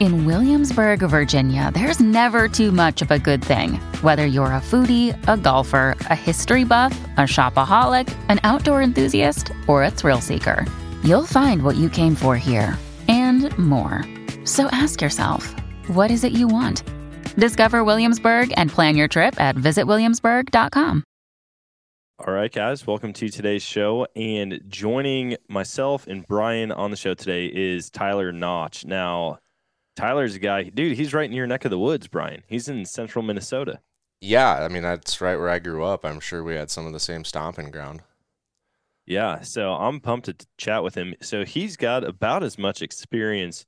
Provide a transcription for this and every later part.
In Williamsburg, Virginia, there's never too much of a good thing. Whether you're a foodie, a golfer, a history buff, a shopaholic, an outdoor enthusiast, or a thrill seeker, you'll find what you came for here and more. So ask yourself, what is it you want? Discover Williamsburg and plan your trip at visitwilliamsburg.com. All right, guys, welcome to today's show. And joining myself and Brian on the show today is Tyler Notch. Now, Tyler's a guy, dude, he's right in your neck of the woods, Brian. He's in central Minnesota. Yeah, I mean, that's right where I grew up. I'm sure we had some of the same stomping ground. Yeah, so I'm pumped to chat with him. So he's got about as much experience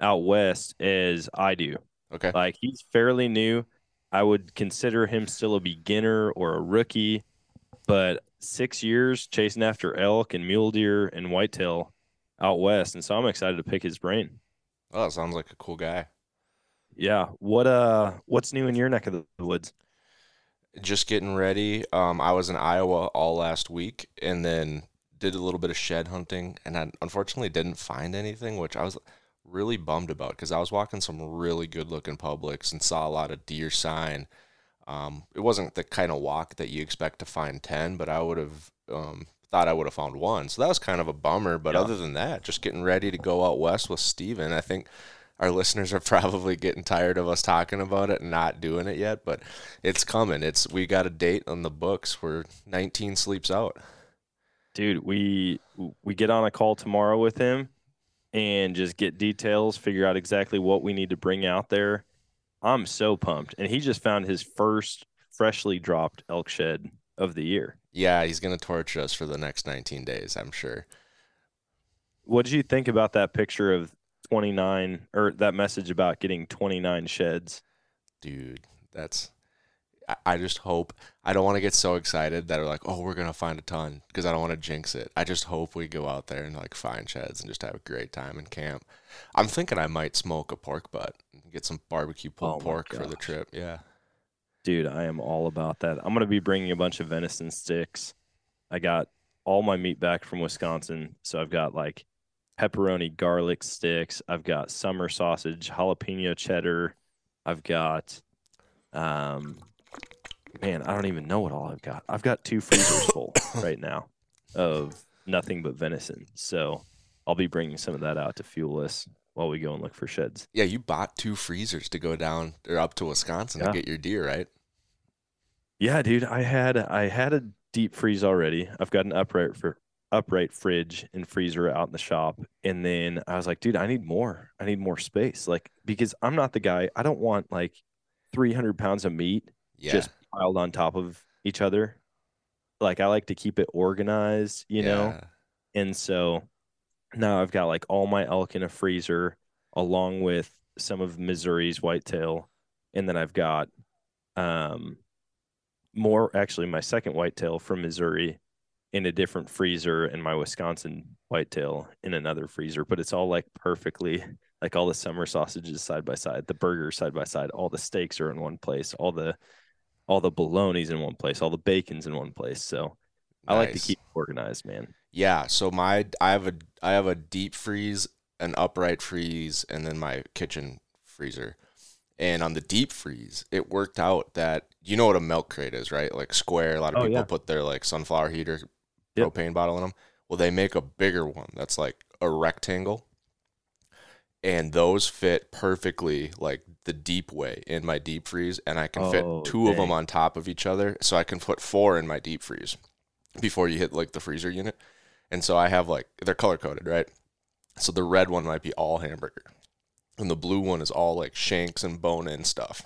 out west as I do. Okay. Like he's fairly new. I would consider him still a beginner or a rookie, but six years chasing after elk and mule deer and whitetail out west. And so I'm excited to pick his brain. Oh, that sounds like a cool guy. Yeah. What uh what's new in your neck of the woods? Just getting ready. Um, I was in Iowa all last week and then did a little bit of shed hunting and I unfortunately didn't find anything, which I was really bummed about because I was walking some really good looking publics and saw a lot of deer sign. Um, it wasn't the kind of walk that you expect to find 10, but I would have um, thought I would have found one. So that was kind of a bummer. But Yeah. other than that, just getting ready to go out west with Steven. I think our listeners are probably getting tired of us talking about it and not doing it yet, but it's coming. It's we got a date on the books where 19 sleeps out. Dude, we we get on a call tomorrow with him and just get details, figure out exactly what we need to bring out there. I'm so pumped. And he just found his first freshly dropped elk shed of the year. Yeah, he's gonna torture us for the next 19 days, I'm sure. What did you think about that picture of 29 or that message about getting 29 sheds? dude that's I- just hope i don't want to get so excited that we're like oh we're gonna find a ton because i don't want to jinx it i just hope we go out there and like find sheds and just have a great time in camp i'm thinking i might smoke a pork butt and get some barbecue Oh pulled my pork for the trip yeah Dude, I am all about that. I'm going to be bringing a bunch of venison sticks. I got all my meat back from Wisconsin. So I've got like pepperoni garlic sticks. I've got summer sausage, jalapeno cheddar. I've got, um, man, I don't even know what all I've got. I've got two freezers full right now of nothing but venison. So I'll be bringing some of that out to fuel us while we go and look for sheds. yeah you bought two freezers to go down or up to wisconsin Yeah. to get your deer right Yeah, dude, I had I had a deep freeze already. I've got an upright for upright fridge and freezer out in the shop, and then I was like, dude, I need more. I need more space, like because I'm not the guy. I don't want like 300 pounds of meat yeah just piled on top of each other. Like I like to keep it organized, you know. And so now I've got like all my elk in a freezer along with some of Missouri's whitetail. And then I've got um more actually my second whitetail from Missouri in a different freezer and my Wisconsin whitetail in another freezer. But it's all like perfectly like all the summer sausages side by side, the burgers side by side, all the steaks are in one place, all the all the bologna's in one place, all the bacon's in one place. So I like to keep organized, man. Yeah, so my I have a I have a deep freeze, an upright freeze, and then my kitchen freezer. And on the deep freeze, it worked out that you know what a milk crate is, right? Like square. A lot of Oh, people yeah. put their like sunflower heater Yep. propane bottle in them. Well, they make a bigger one that's like a rectangle. And those fit perfectly like the deep way in my deep freeze and I can Oh, fit two of them on top of each other so I can put four in my deep freeze before you hit like the freezer unit And so I have like they're color coded, right? So the red one might be all hamburger, and the blue one is all like shanks and bone and stuff.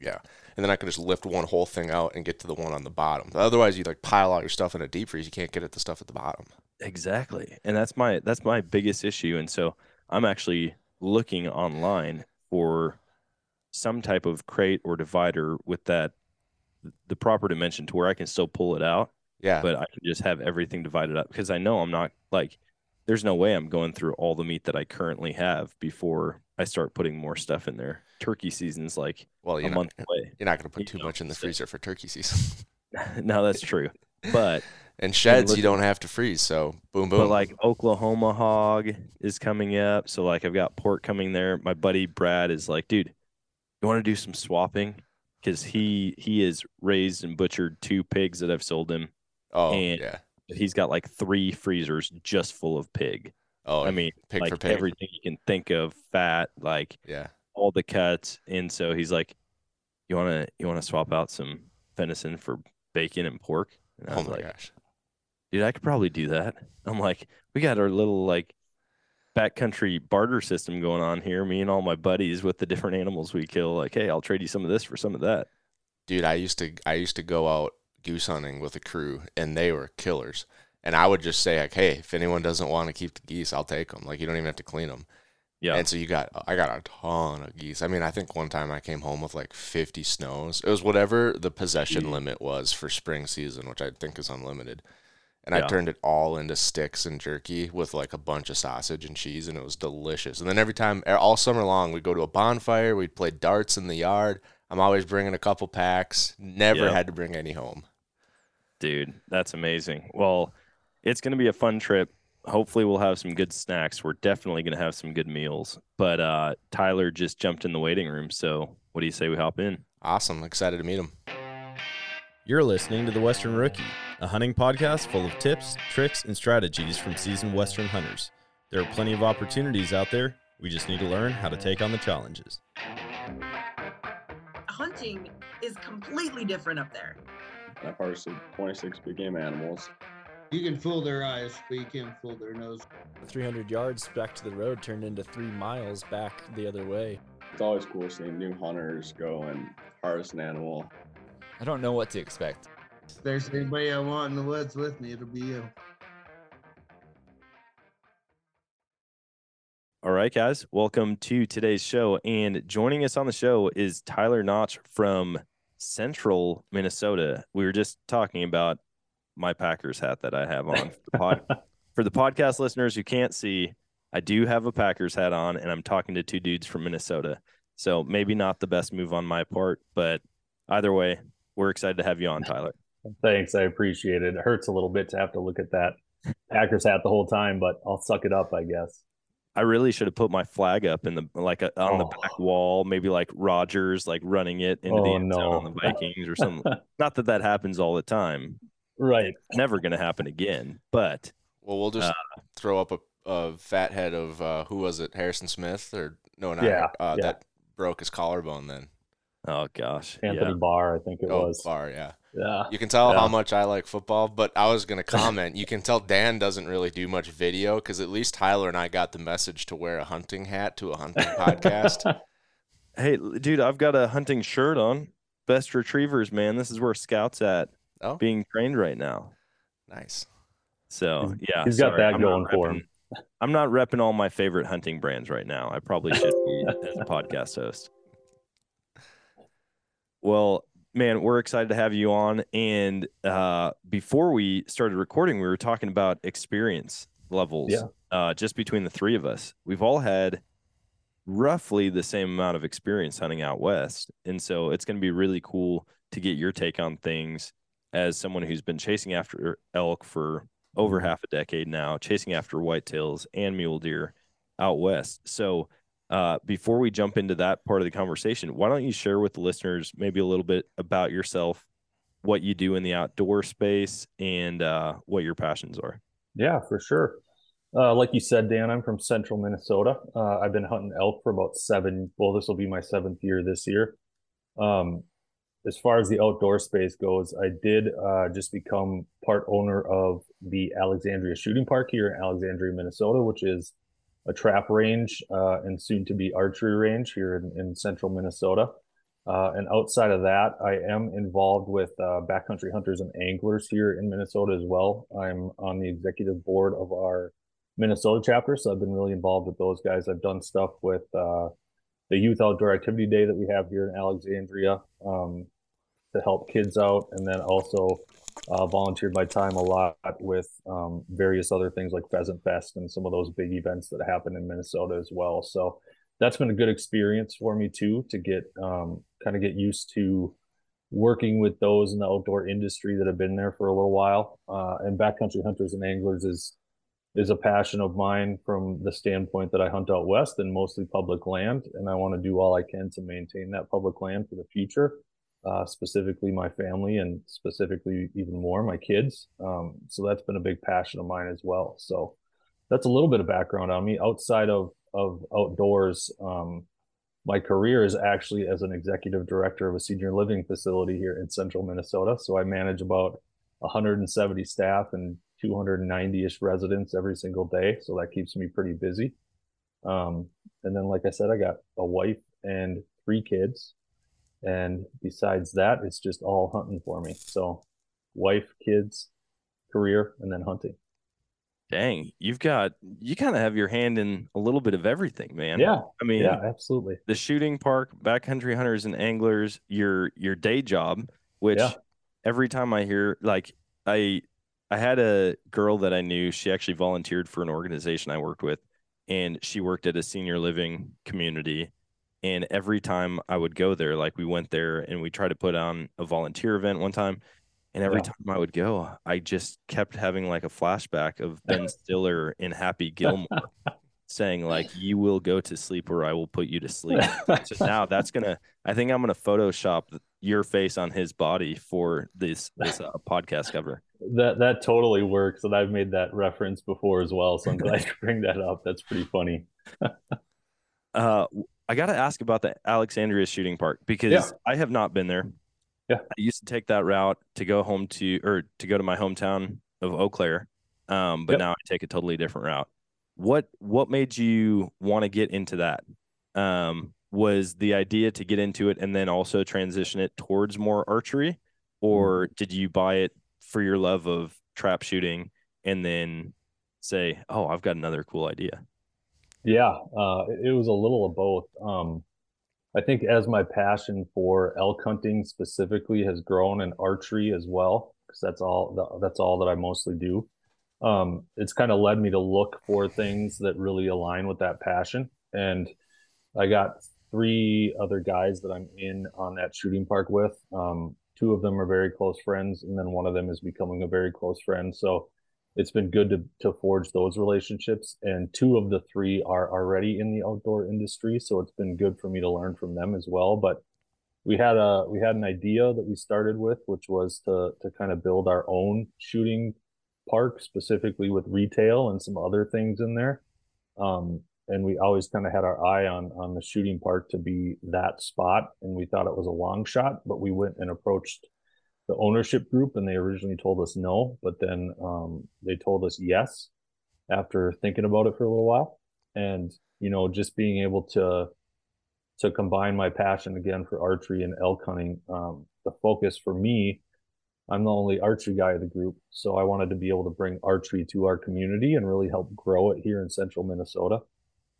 Yeah, and then I can just lift one whole thing out and get to the one on the bottom. Otherwise, you like pile all your stuff in a deep freeze. You can't get at the stuff at the bottom. Exactly. And that's my that's my biggest issue. And so I'm actually looking online for some type of crate or divider with that the proper dimension to where I can still pull it out, Yeah, but I can just have everything divided up because I know I'm not like there's no way I'm going through all the meat that I currently have before I start putting more stuff in there. Turkey season's like well, a you're not, month away. you're not going to put you too know, much in the so- freezer for turkey season. no, that's true. But and sheds, you don't have to freeze. So boom, boom. But like Oklahoma hog is coming up. So like I've got pork coming there. My buddy Brad is like, dude, you want to do some swapping? Because he he has raised and butchered two pigs that I've sold him. oh and- yeah, He's got like three freezers just full of pig. oh I mean, pig like for pig. everything you can think of, fat, like yeah. all the cuts. And so he's like, you wanna you wanna swap out some venison for bacon and pork? And I Oh was my like, gosh. dude, I could probably do that. I'm like, we got our little like backcountry barter system going on here. Me and all my buddies with the different animals we kill. Like, hey, I'll trade you some of this for some of that. dude i used to i used to go out goose hunting with a crew and they were killers and i would just say like hey if anyone doesn't want to keep the geese i'll take them like you don't even have to clean them Yeah, and so you got i got a ton of geese i mean i think one time i came home with like 50 snows it was whatever the possession Jeez. limit was for spring season which i think is unlimited and I turned it all into sticks and jerky with like a bunch of sausage and cheese, and it was delicious. And then every time, all summer long, we'd go to a bonfire, we'd play darts in the yard. I'm always bringing a couple packs. Never Yeah. had to bring any home. Dude, that's amazing. Well, it's gonna be a fun trip. Hopefully, we'll have some good snacks. We're definitely gonna have some good meals. But uh, Tyler just jumped in the waiting room. So, what do you say we hop in? Awesome. Excited to meet him. You're listening to The Western Rookie, a hunting podcast full of tips, tricks, and strategies from seasoned Western hunters. There are plenty of opportunities out there. We just need to learn how to take on the challenges. hunting is completely different up there. I've harvested 26 big game animals. You can fool their eyes, but you can't fool their nose. 300 yards back to the road turned into three miles back the other way. It's always cool seeing new hunters go and harvest an animal. I don't know what to expect. If there's anybody I want in the woods with me, it'll be you. All right, guys, welcome to today's show. And joining us on the show is Tyler Notch from Central Minnesota. We were just talking about my Packers hat that I have on. For the, pod, for the podcast listeners who can't see, I do have a Packers hat on, and I'm talking to two dudes from Minnesota. So maybe not the best move on my part, but either way, we're excited to have you on, Tyler. Thanks, I appreciate it. It hurts a little bit to have to look at that Packers hat the whole time, but I'll suck it up, I guess. I really should have put my flag up in the like a, on the Oh. back wall, maybe like Rodgers, like running it into the Oh, end zone on the Vikings or something. Not that that happens all the time. Right. Never going to happen again. But Well, we'll just Uh, throw up a, a fat head of uh, who was it? Harrison Smith or no, not Yeah, uh, yeah. that broke his collarbone. Then oh gosh, Anthony yeah. Barr, I think it oh, was. Barr, yeah. Yeah. You can tell Yeah. how much I like football, but I was gonna comment. you can tell Dan doesn't really do much video because at least Tyler and I got the message to wear a hunting hat to a hunting podcast. Hey, dude, I've got a hunting shirt on. Best retrievers, man. This is where scouts at Oh, being trained right now. nice. So yeah, he's got sorry, that I'm going for him. I'm not repping all my favorite hunting brands right now. I probably should be as a podcast host. Well, man, we're excited to have you on. And uh, before we started recording, we were talking about experience levels Yeah. uh, just between the three of us. We've all had roughly the same amount of experience hunting out west. And so it's going to be really cool to get your take on things as someone who's been chasing after elk for over half a decade now, chasing after whitetails and mule deer out west. So, uh, before we jump into that part of the conversation, why don't you share with the listeners maybe a little bit about yourself, what you do in the outdoor space, and uh, what your passions are? Yeah, for sure. Uh, like you said, Dan, I'm from central Minnesota. Uh, I've been hunting elk for about seven. Well, this will be my seventh year this year. Um, as far as the outdoor space goes, I did uh, just become part owner of the Alexandria Shooting Park here in Alexandria, Minnesota, which is a trap range uh, and soon to be archery range here in, in central Minnesota. Uh, and outside of that, I am involved with uh, backcountry hunters and anglers here in Minnesota as well. I'm on the executive board of our Minnesota chapter, so I've been really involved with those guys. I've done stuff with uh, the Youth Outdoor Activity Day that we have here in Alexandria um, to help kids out, and then also uh, volunteered my time a lot with um, various other things like Pheasant Fest and some of those big events that happen in Minnesota as well. So that's been a good experience for me too to get um, kind of get used to working with those in the outdoor industry that have been there for a little while. Uh, and backcountry hunters and anglers is is a passion of mine from the standpoint that I hunt out west and mostly public land, and I want to do all I can to maintain that public land for the future. Uh, specifically, my family, and specifically even more my kids. Um, so that's been a big passion of mine as well. So that's a little bit of background on me outside of of outdoors. Um, my career is actually as an executive director of a senior living facility here in central Minnesota. So I manage about 170 staff and 290-ish residents every single day. So that keeps me pretty busy. Um, and then, like I said, I got a wife and three kids. And besides that, it's just all hunting for me. So wife, kids, career, and then hunting. Dang, you've got you kind of have your hand in a little bit of everything, man. Yeah. I mean, yeah, absolutely. The shooting park, backcountry hunters and anglers, your your day job, which Yeah. every time I hear like I I had a girl that I knew, she actually volunteered for an organization I worked with and she worked at a senior living community and every time I would go there, like we went there and we tried to put on a volunteer event one time and every Yeah. time I would go, I just kept having like a flashback of Ben Stiller in Happy Gilmore saying like, "You will go to sleep, or I will put you to sleep." so now that's gonna. I think I'm gonna Photoshop your face on his body for this this uh, podcast cover. That that totally works, and I've made that reference before as well. So I'm glad you bring that up. That's pretty funny. Uh, I got to ask about the Alexandria shooting park because Yeah. I have not been there. Yeah. I used to take that route to go home to or to go to my hometown of Eau Claire, um, but Yep. now I take a totally different route. What what made you want to get into that? Um, was the idea to get into it and then also transition it towards more archery, or Mm-hmm. did you buy it for your love of trap shooting and then say, "Oh, I've got another cool idea"? Yeah, uh, it was a little of both. Um, I think as my passion for elk hunting specifically has grown and archery as well, because that's all that's all that I mostly do. Um, it's kind of led me to look for things that really align with that passion. And I got three other guys that I'm in on that shooting park with. Um, two of them are very close friends, and then one of them is becoming a very close friend. So it's been good to to forge those relationships and two of the three are already in the outdoor industry so it's been good for me to learn from them as well. But we had a we had an idea that we started with which was to to kind of build our own shooting park specifically with retail and some other things in there. Um and we always kind of had our eye on on the shooting park to be that spot and we thought it was a long shot but we went and approached the ownership group and they originally told us no but then um, they told us yes after thinking about it for a little while. And you know just being able to to combine my passion again for archery and elk hunting um, the focus for me i'm the only archery guy of the group. So i wanted to be able to bring archery to our community and really help grow it here in central minnesota.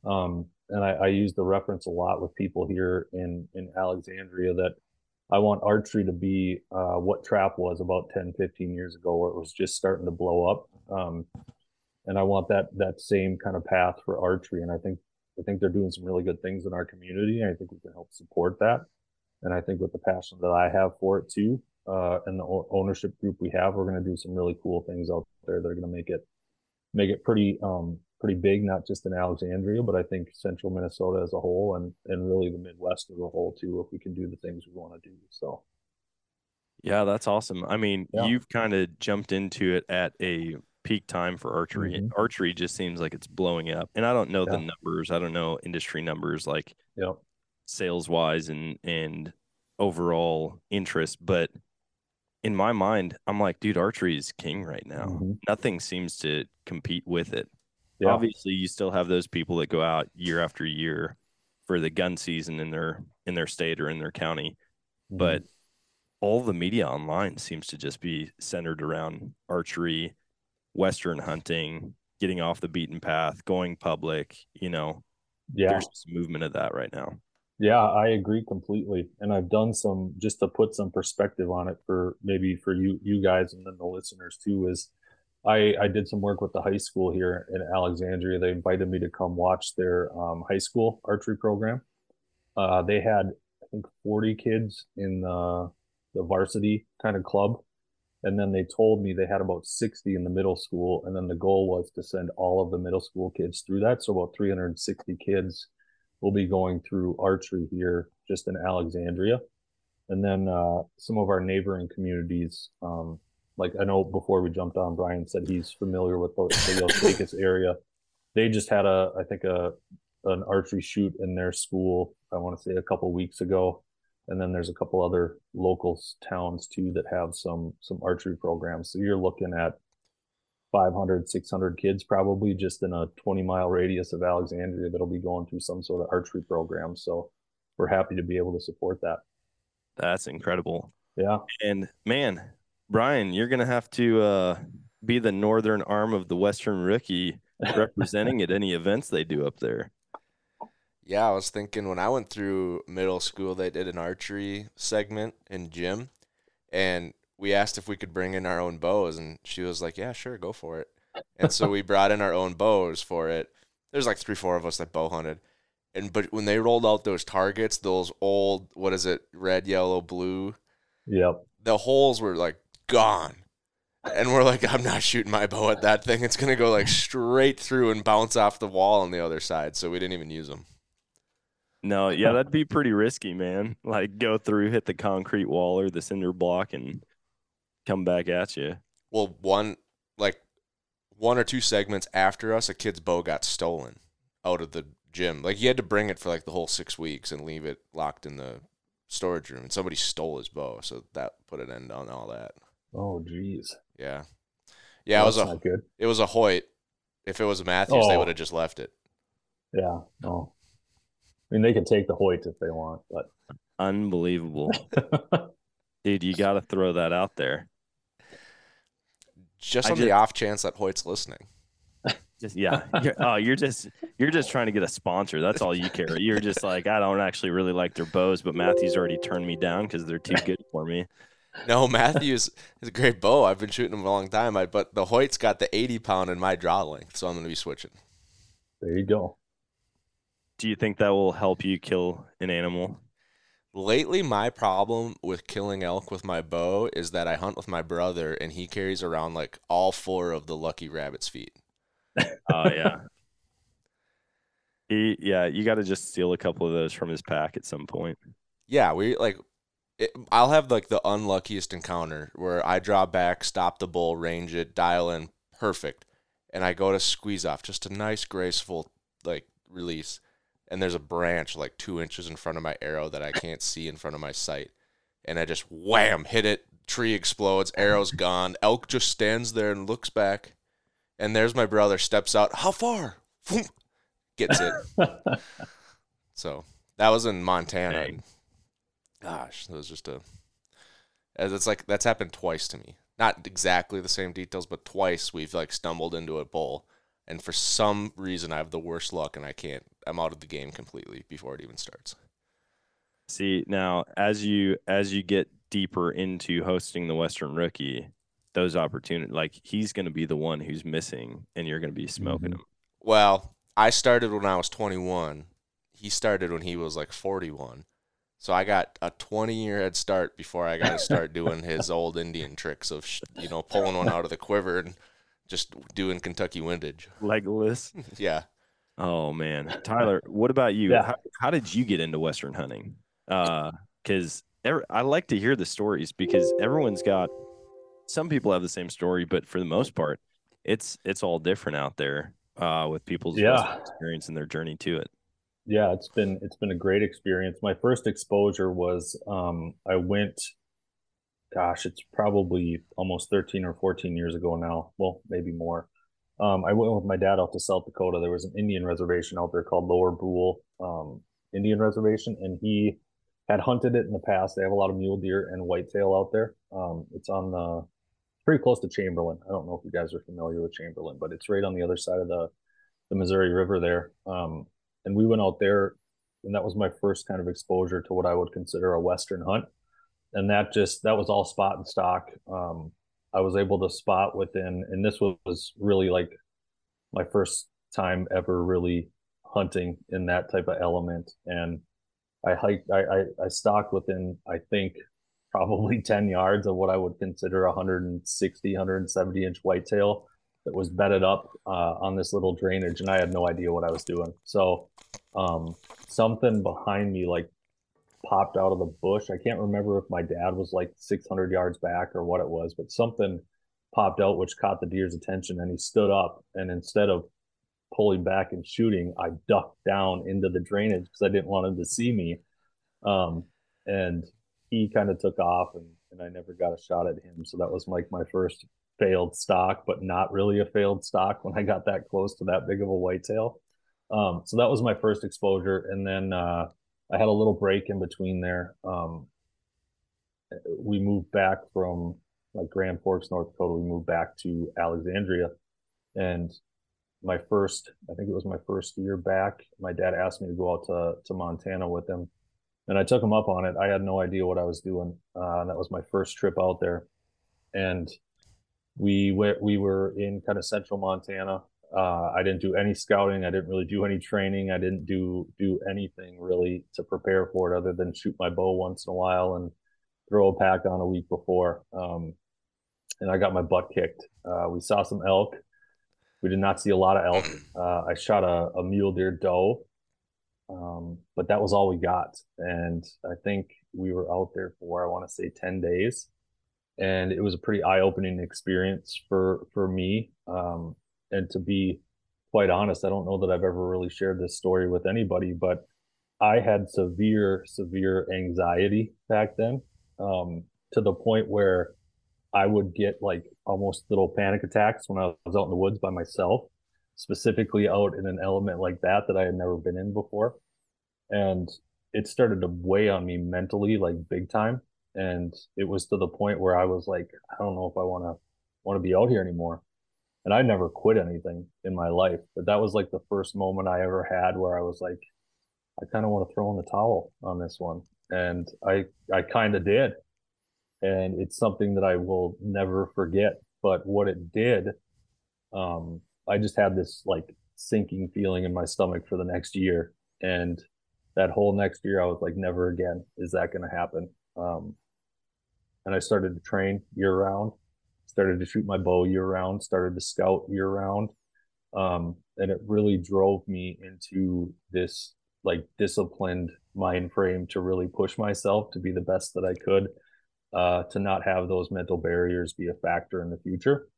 Um, and I, I use the reference a lot with people here in in alexandria that I want archery to be uh, what trap was about 10, 15 years ago, where it was just starting to blow up. Um, and I want that that same kind of path for archery. And I think I think they're doing some really good things in our community. I think we can help support that. And I think with the passion that I have for it too, uh, and the ownership group we have, we're going to do some really cool things out there. They're going to make it make it pretty um, pretty big, not just in Alexandria, but I think central Minnesota as a whole, and and really the Midwest as a whole too. If we can do the things we want to do, so Yeah, that's awesome. I mean, Yeah. you've kind of jumped into it at a peak time for archery. and Archery just seems like it's blowing up. And I don't know the Mm-hmm. Numbers. I don't know industry numbers like yeah, sales wise and and overall interest. But in my mind, I'm like, dude, archery is king right now. Mm-hmm. Nothing seems to compete with it. Yeah. Obviously, you still have those people that go out year after year for the gun season in their in their state or in their county, Mhm. but all the media online seems to just be centered around archery, western hunting, getting off the beaten path, going public. You know, yeah, there's just movement of that right now. Yeah, I agree completely. And I've done some just to put some perspective on it for maybe for you you guys and then the listeners too is I I did some work with the high school here in Alexandria. They invited me to come watch their um, high school archery program. Uh, they had I think 40 kids in the the varsity kind of club. And then they told me they had about 60 in the middle school. And then the goal was to send all of the middle school kids through that. So about 360 kids will be going through archery here just in Alexandria. And then uh, some of our neighboring communities, um, like I know before we jumped on, Brian said he's familiar with the, the Los Vegas area. They just had a, I think a, an archery shoot in their school. I want to say a couple weeks ago, and then there's a couple other local towns too that have some some archery programs. So you're looking at 500, 600 kids probably just in a 20 mile radius of Alexandria that'll be going through some sort of archery program. So we're happy to be able to support that. That's incredible. Yeah. And man, Brian, you're gonna have to uh, be the northern arm of the Western Rookie, representing at any events they do up there. Yeah, I was thinking when I went through middle school, they did an archery segment in gym, and we asked if we could bring in our own bows, and she was like, "Yeah, sure, go for it." And so we brought in our own bows for it. There's like three, four of us that bow hunted, and but when they rolled out those targets, those old what is it, red, yellow, blue, Yep. the holes were like gone. And we're like, I'm not shooting my bow at that thing. It's gonna go like straight through and bounce off the wall on the other side. So we didn't even use them. No, yeah, that'd be pretty risky, man. Like go through, hit the concrete wall or the cinder block, and come back at you. Well, one like one or two segments after us, a kid's bow got stolen out of the gym. Like you had to bring it for like the whole six weeks and leave it locked in the storage room, and somebody stole his bow, so that put an end on all that. Oh, geez. Yeah, yeah, it was a good. it was a Hoyt. If it was a Mathews, they Oh. would have just left it. Yeah. No. I mean, they can take the Hoyt if they want, but Unbelievable, dude. You got to throw that out there. Just I on the off chance that Hoyt's listening. Just yeah. You're, oh, you're just you're just trying to get a sponsor. That's all you care. You're just like I don't actually really like their bows, but Matthew's already turned me down because they're too good for me. No, Mathews is a great bow. I've been shooting him a long time, I, but the Hoyt's got the 80 pound in my draw length, so I'm going to be switching. there you go. Do you think that will help you kill an animal? Lately, my problem with killing elk with my bow is that I hunt with my brother, and he carries around like all four of the lucky rabbit's feet. Oh yeah. He, yeah, you got to just steal a couple of those from his pack at some point. Yeah, we like. It, I'll have like the unluckiest encounter where I draw back, stop the bull, range it, dial in, perfect, and I go to squeeze off just a nice, graceful like release, and there's a branch like two inches in front of my arrow that I can't see in front of my sight, and I just wham hit it. Tree explodes, arrow's gone. Elk just stands there and looks back, and there's my brother steps out. How far? Gets it. So that was in Montana. Dang. Gosh, that was just a. as It's like that's happened twice to me. Not exactly the same details, but twice we've like stumbled into a bowl, and for some reason I have the worst luck, and I can't. I'm out of the game completely before it even starts. See now, as you as you get deeper into hosting the Western Rookie, those opportunities, like he's going to be the one who's missing, and you're going to be smoking mm-hmm. him. Well, I started when I was 21. He started when he was like 41. So I got a 20 year head start before I got to start doing his old Indian tricks of, you know, pulling one out of the quiver and just doing Kentucky windage. Legolas. Yeah. Oh man, Tyler, what about you? Yeah. How, how did you get into Western hunting? Because I like to hear the stories because everyone's got. Some people have the same story, but for the most part, it's it's all different out there uh, with people's Yeah. Experience and their journey to it. Yeah, it's been it's been a great experience. My first exposure was um, I went, gosh, it's probably almost 13 or 14 years ago now. Well, maybe more. Um, I went with my dad out to South Dakota. There was an Indian reservation out there called Lower Brule um, Indian Reservation, and he had hunted it in the past. They have a lot of mule deer and whitetail out there. Um, it's on the pretty close to Chamberlain. I don't know if you guys are familiar with Chamberlain, but it's right on the other side of the the Missouri River there. Um, and we went out there, and that was my first kind of exposure to what I would consider a Western hunt. And that just that was all spot and stalk. Um, I was able to spot within, and this was really like my first time ever really hunting in that type of element. And I hiked, I, I, I stalked within, I think, probably 10 yards of what I would consider 160, 170 inch whitetail that was bedded up uh, on this little drainage. And I had no idea what I was doing. So um, something behind me like popped out of the bush. I can't remember if my dad was like 600 yards back or what it was, but something popped out which caught the deer's attention and he stood up and instead of pulling back and shooting, I ducked down into the drainage because I didn't want him to see me. Um, and he kind of took off and, and I never got a shot at him. So that was like my first failed stalk, but not really a failed stalk when I got that close to that big of a whitetail. Um, so that was my first exposure. And then uh, I had a little break in between there. Um, we moved back from like Grand Forks, North Dakota. We moved back to Alexandria. And my first, I think it was my first year back, my dad asked me to go out to, to Montana with him. And I took him up on it. I had no idea what I was doing. Uh, that was my first trip out there. And we went, we were in kind of central Montana. Uh, I didn't do any scouting. I didn't really do any training. I didn't do do anything really to prepare for it other than shoot my bow once in a while and throw a pack on a week before. Um, and I got my butt kicked. Uh, we saw some elk. We did not see a lot of elk. Uh, I shot a, a mule deer doe, um, but that was all we got. And I think we were out there for I want to say ten days, and it was a pretty eye opening experience for for me. Um, and to be quite honest, I don't know that I've ever really shared this story with anybody, but I had severe severe anxiety back then um, to the point where I would get like almost little panic attacks when I was out in the woods by myself, specifically out in an element like that that I had never been in before. And it started to weigh on me mentally, like big time. And it was to the point where I was like, I don't know if I want to want to be out here anymore. And I never quit anything in my life, but that was like the first moment I ever had where I was like, I kind of want to throw in the towel on this one. And I I kind of did and it's something that I will never forget. But what it did, um, I just had this like sinking feeling in my stomach for the next year, and that whole next year, I was like, never again is that going to happen. Um, and I started to train year round, started to shoot my bow year round, started to scout year round, um, and it really drove me into this like disciplined mind frame to really push myself to be the best that I could uh, to not have those mental barriers be a factor in the future.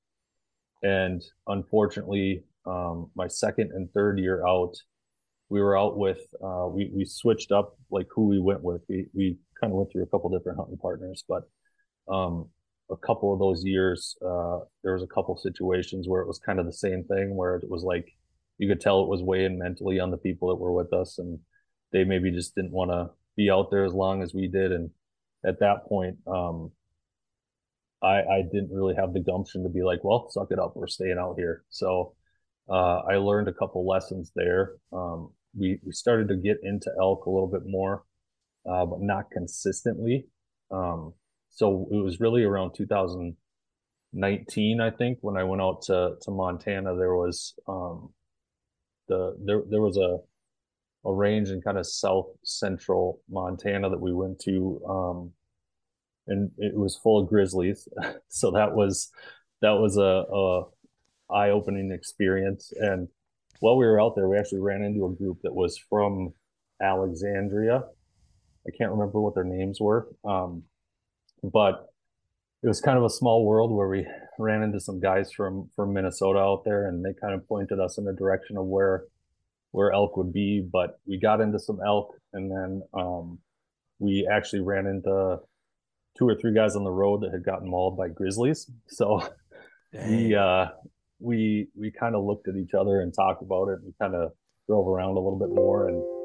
And unfortunately, um, my second and third year out, we were out with uh, we we switched up like who we went with. We we kind of went through a couple different hunting partners, but um, a couple of those years, uh, there was a couple situations where it was kind of the same thing, where it was like you could tell it was weighing mentally on the people that were with us, and they maybe just didn't want to be out there as long as we did, and at that point, um, I, I didn't really have the gumption to be like, well, suck it up, we're staying out here. So uh, I learned a couple lessons there. Um, we, we started to get into elk a little bit more, uh, but not consistently. Um, so it was really around 2019, I think, when I went out to, to Montana, there was, um, the, there, there was a, a range in kind of south central Montana that we went to, um, and it was full of grizzlies. so that was that was a, a eye opening experience. And while we were out there, we actually ran into a group that was from Alexandria. I can't remember what their names were, um, but it was kind of a small world where we ran into some guys from from Minnesota out there, and they kind of pointed us in the direction of where where elk would be, but we got into some elk, and then um, we actually ran into two or three guys on the road that had gotten mauled by grizzlies. So we uh, we we kind of looked at each other and talked about it. We kind of drove around a little bit more, and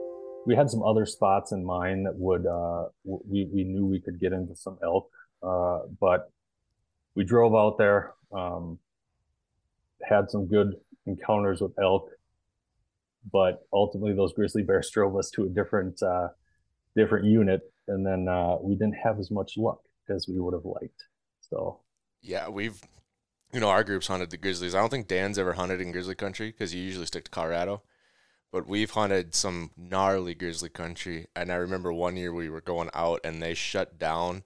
we had some other spots in mind that would uh, we we knew we could get into some elk, uh, but we drove out there, um, had some good encounters with elk, but ultimately those grizzly bears drove us to a different uh, different unit, and then uh, we didn't have as much luck as we would have liked. So yeah, we've you know our group's hunted the grizzlies. I don't think Dan's ever hunted in grizzly country because you usually stick to Colorado. But we've hunted some gnarly grizzly country, and I remember one year we were going out and they shut down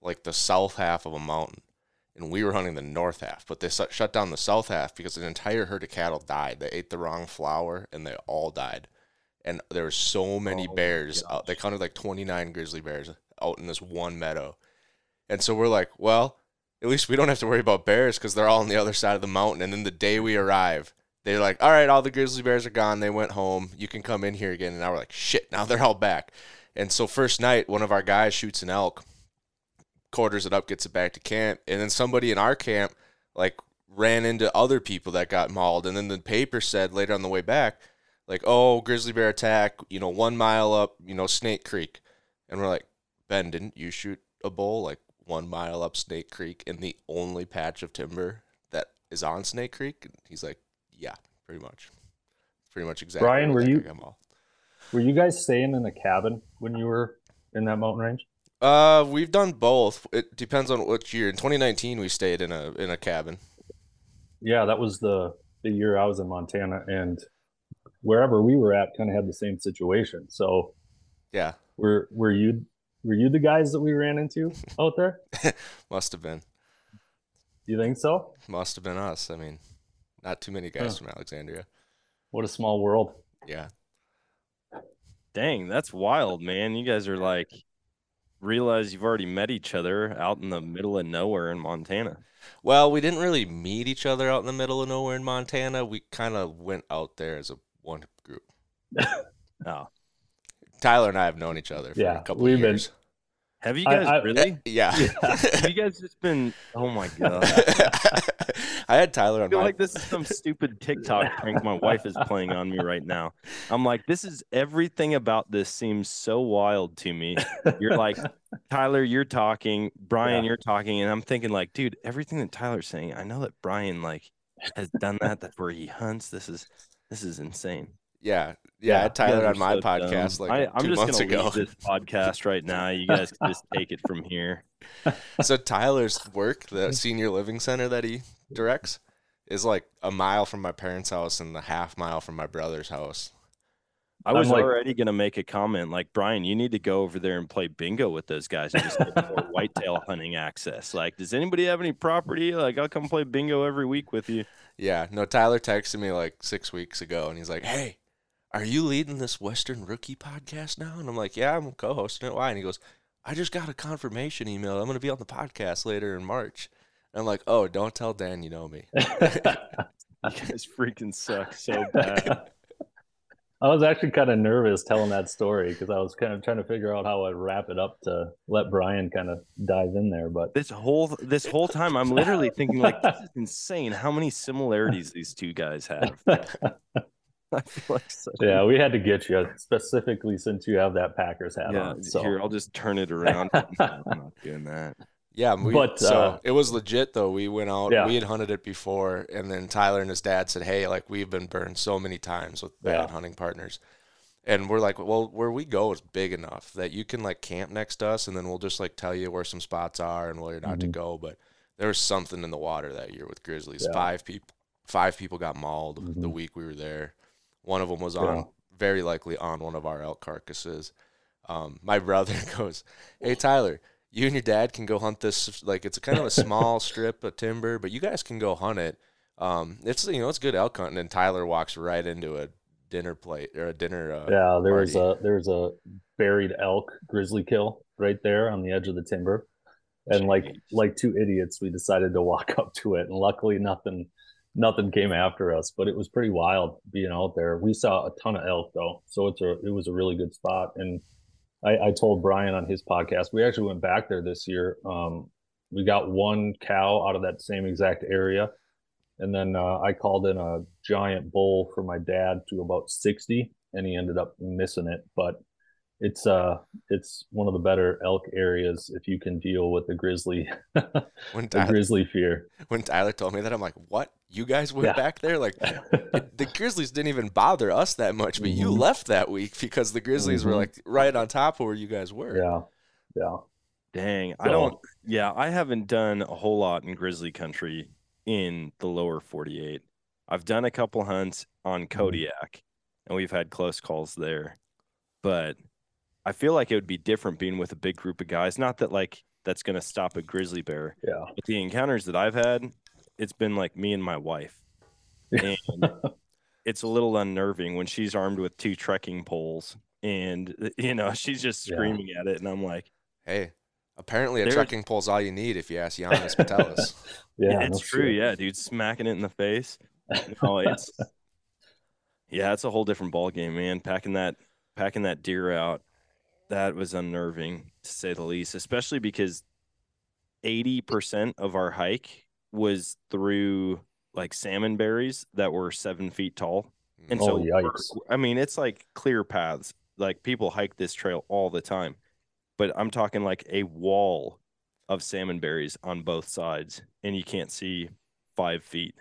like the south half of a mountain and we were hunting the north half, but they shut down the south half because an entire herd of cattle died. They ate the wrong flower and they all died. And there were so many oh bears out. They counted like 29 grizzly bears out in this one meadow. And so we're like, well, at least we don't have to worry about bears because they're all on the other side of the mountain. And then the day we arrive, they're like, all right, all the grizzly bears are gone. They went home. You can come in here again. And now we're like, shit, now they're all back. And so first night, one of our guys shoots an elk quarters it up, gets it back to camp, and then somebody in our camp like ran into other people that got mauled, and then the paper said later on the way back, like, oh, grizzly bear attack, you know, one mile up, you know, Snake Creek, and we're like, Ben, didn't you shoot a bull like one mile up Snake Creek in the only patch of timber that is on Snake Creek? And he's like, yeah, pretty much, pretty much exactly. Brian, were you were you guys staying in a cabin when you were in that mountain range? Uh, we've done both. It depends on which year. In 2019, we stayed in a in a cabin. Yeah, that was the the year I was in Montana, and wherever we were at, kind of had the same situation. So, yeah, were were you were you the guys that we ran into out there? Must have been. You think so? Must have been us. I mean, not too many guys huh. from Alexandria. What a small world. Yeah. Dang, that's wild, man. You guys are like realize you've already met each other out in the middle of nowhere in Montana. Well, we didn't really meet each other out in the middle of nowhere in Montana. We kind of went out there as a one group. oh. Tyler and I have known each other for yeah, a couple we've years. Been, have you guys I, I, really? Yeah. yeah. have you guys just been? Oh my god! I had Tyler on. I feel my... like this is some stupid TikTok prank my wife is playing on me right now. I'm like, this is everything about this seems so wild to me. You're like, Tyler, you're talking, Brian, yeah. you're talking, and I'm thinking like, dude, everything that Tyler's saying, I know that Brian like has done that. That's where he hunts. This is this is insane. Yeah, yeah, I had Tyler on my so um, podcast dumb. like I, am two just months gonna ago. Leave this podcast right now. You guys can just take it from here. So Tyler's work, the senior living center that he directs, is like a mile from my parents' house and a half mile from my brother's house. I was like, already gonna make a comment like Brian, you need to go over there and play bingo with those guys and just get more whitetail hunting access. Like, does anybody have any property? Like, I'll come play bingo every week with you. Yeah, no. Tyler texted me like six weeks ago, and he's like, "Hey, are you leading this Western Rookie podcast now? And I'm like, yeah, I'm co-hosting it. Why? And he goes, I just got a confirmation email. I'm going to be on the podcast later in March. And I'm like, oh, don't tell Dan you know me. you guys freaking suck so bad. I was actually kind of nervous telling that story because I was kind of trying to figure out how I'd wrap it up to let Brian kind of dive in there. But this whole this whole time, I'm literally thinking like, this is insane. How many similarities these two guys have? I feel like such yeah, a... we had to get you specifically since you have that Packers hat yeah, on. So. Here, I'll just turn it around. I'm not doing that. Yeah, we, but so uh, it was legit though. We went out, yeah. we had hunted it before, and then Tyler and his dad said, "Hey, like we've been burned so many times with bad yeah. hunting partners." And we're like, well, where we go is big enough that you can like camp next to us, and then we'll just like tell you where some spots are and where you're not mm-hmm. to go. But there was something in the water that year with grizzlies. Yeah. Five people, five people got mauled mm-hmm. the week we were there. One of them was on, yeah. very likely on one of our elk carcasses. Um, my brother goes, "Hey Tyler, you and your dad can go hunt this. Like it's a kind of a small strip of timber, but you guys can go hunt it. Um, it's you know it's good elk hunting." And Tyler walks right into a dinner plate or a dinner. Uh, yeah, there was a there was a buried elk grizzly kill right there on the edge of the timber, and Jeez. like like two idiots, we decided to walk up to it, and luckily nothing nothing came after us, but it was pretty wild being out there. We saw a ton of elk though, so it's a it was a really good spot. And I, I told Brian on his podcast, we actually went back there this year. Um, we got one cow out of that same exact area, and then uh, I called in a giant bull for my dad to about sixty, and he ended up missing it. But it's uh it's one of the better elk areas if you can deal with the grizzly When the grizzly fear. when Tyler told me that, I'm like, "What? You guys went Yeah. back there? Like, it- the Grizzlies didn't even bother us that much, but you Mhm. left that week because the Grizzlies were Mhm. like right on top of where you guys were." Yeah, yeah. Dang, I don't. Yeah, I haven't done a whole lot in grizzly country in the lower 48. I've done a couple hunts on Kodiak, and we've had close calls there. But I feel like it would be different being with a big group of guys. Not that like that's going to stop a grizzly bear, Yeah. but the encounters that I've had, it's been like me and my wife, and it's a little unnerving when she's armed with two trekking poles, and you know she's just Yeah. screaming at it, and I'm like. Hey, apparently a There- trekking pole's all you need if you ask Giannis Patelis. Yeah, it's no true. shit. Yeah, dude, smacking it in the face. No, it's yeah, it's a whole different ball game, man. Packing that packing that deer out, that was unnerving to say the least. Especially because eighty percent of our hike was through like salmon berries that were seven feet tall, mm. and Oh, so yikes. I mean, it's like clear paths. Like people hike this trail all the time, but I'm talking like a wall of salmon berries on both sides, and you can't see five feet.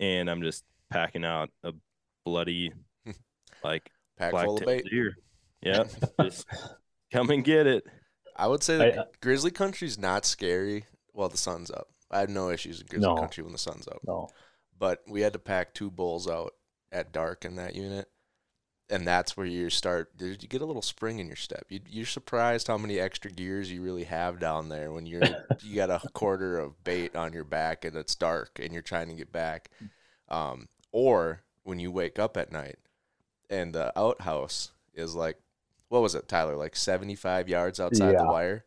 And I'm just packing out a bloody, like Pack full of black-tailed bait. deer. Yep, just come and get it. I would say I- that grizzly country's not scary while the sun's up. I have no issues in grizzly No. country when the sun's up. No. But we had to pack two bulls out at dark in that unit. And that's where you start. Did you get a little spring in your step. You, you're surprised how many extra gears you really have down there when you're you got a quarter of bait on your back and it's dark and you're trying to get back. Um, or when you wake up at night and the outhouse is like, what was it, Tyler? Like 75 yards outside the wire.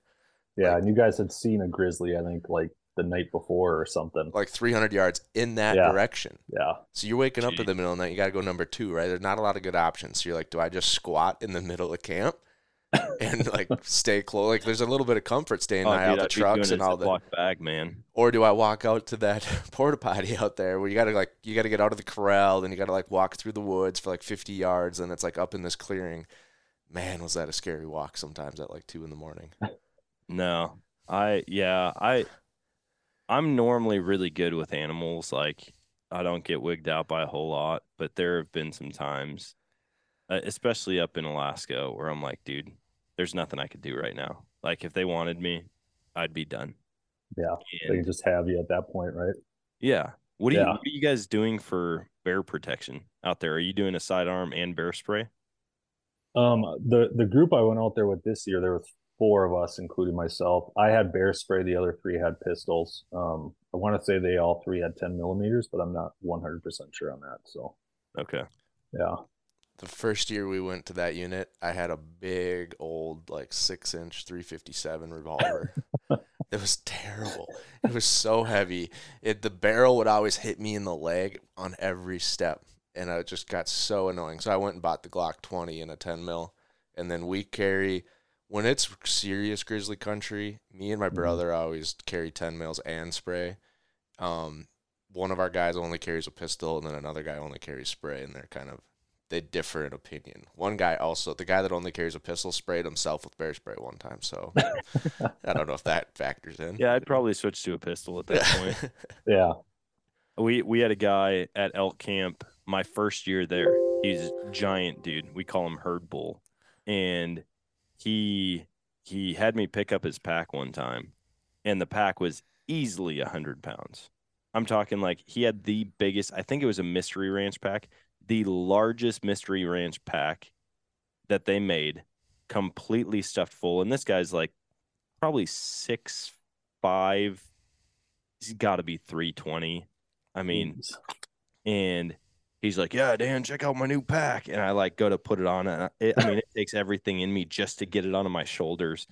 Yeah, and you guys had seen a grizzly, I think, like the night before or something. like 300 yards in that Yeah. direction. Yeah. So you're waking up in the middle of the night. You got to go number two, right? There's not a lot of good options. So you're like, do I just squat in the middle of camp and like stay close? Like there's a little bit of comfort staying Oh, nigh out dude, the I'd be trucks and all that. Ziploc bag, man. Or do I walk out to that porta potty out there where you got to like you got to get out of the corral and you got to like walk through the woods for like 50 yards and it's like up in this clearing. Man, was that a scary walk sometimes at like two in the morning. No, I yeah, I I'm normally really good with animals. Like I don't get wigged out by a whole lot, but there have been some times, uh, especially up in Alaska, where I'm like, dude, there's nothing I could do right now. Like if they wanted me, I'd be done. Yeah. They can just have you at that point, right? yeah, what are you Yeah. what are you guys doing for bear protection out there? Are you doing a sidearm and bear spray? Um, the the group I went out there with this year, there were four of us, including myself. I had bear spray. The other three had pistols. Um, I want to say they all three had 10 millimeters, but I'm not 100% sure on that. So, Okay. yeah. The first year we went to that unit, I had a big old like six inch 357 revolver. it was terrible. It was so heavy. It the barrel would always hit me in the leg on every step, and it just got so annoying. So I went and bought the Glock 20 in a 10 mil, and then we carry when it's serious grizzly country. Me and my brother always carry 10 mils and spray. Um, one of our guys only carries a pistol, and then another guy only carries spray, and they're kind of they differ in opinion. One guy also, the guy that only carries a pistol, sprayed himself with bear spray one time. So I don't know if that factors in. Yeah, I'd probably switch to a pistol at that point. Yeah. We we had a guy at elk camp my first year there. He's a giant dude. We call him herd bull, and he he had me pick up his pack one time, and the pack was easily a hundred pounds. I'm talking like he had the biggest. I think it was a mystery ranch pack, the largest mystery ranch pack that they made, completely stuffed full. And this guy's like probably six five. He's got to be three twenty. I mean, and he's like, "Yeah, Dan, check out my new pack." And I like go to put it on, and I, it, I mean, it takes everything in me just to get it onto my shoulders.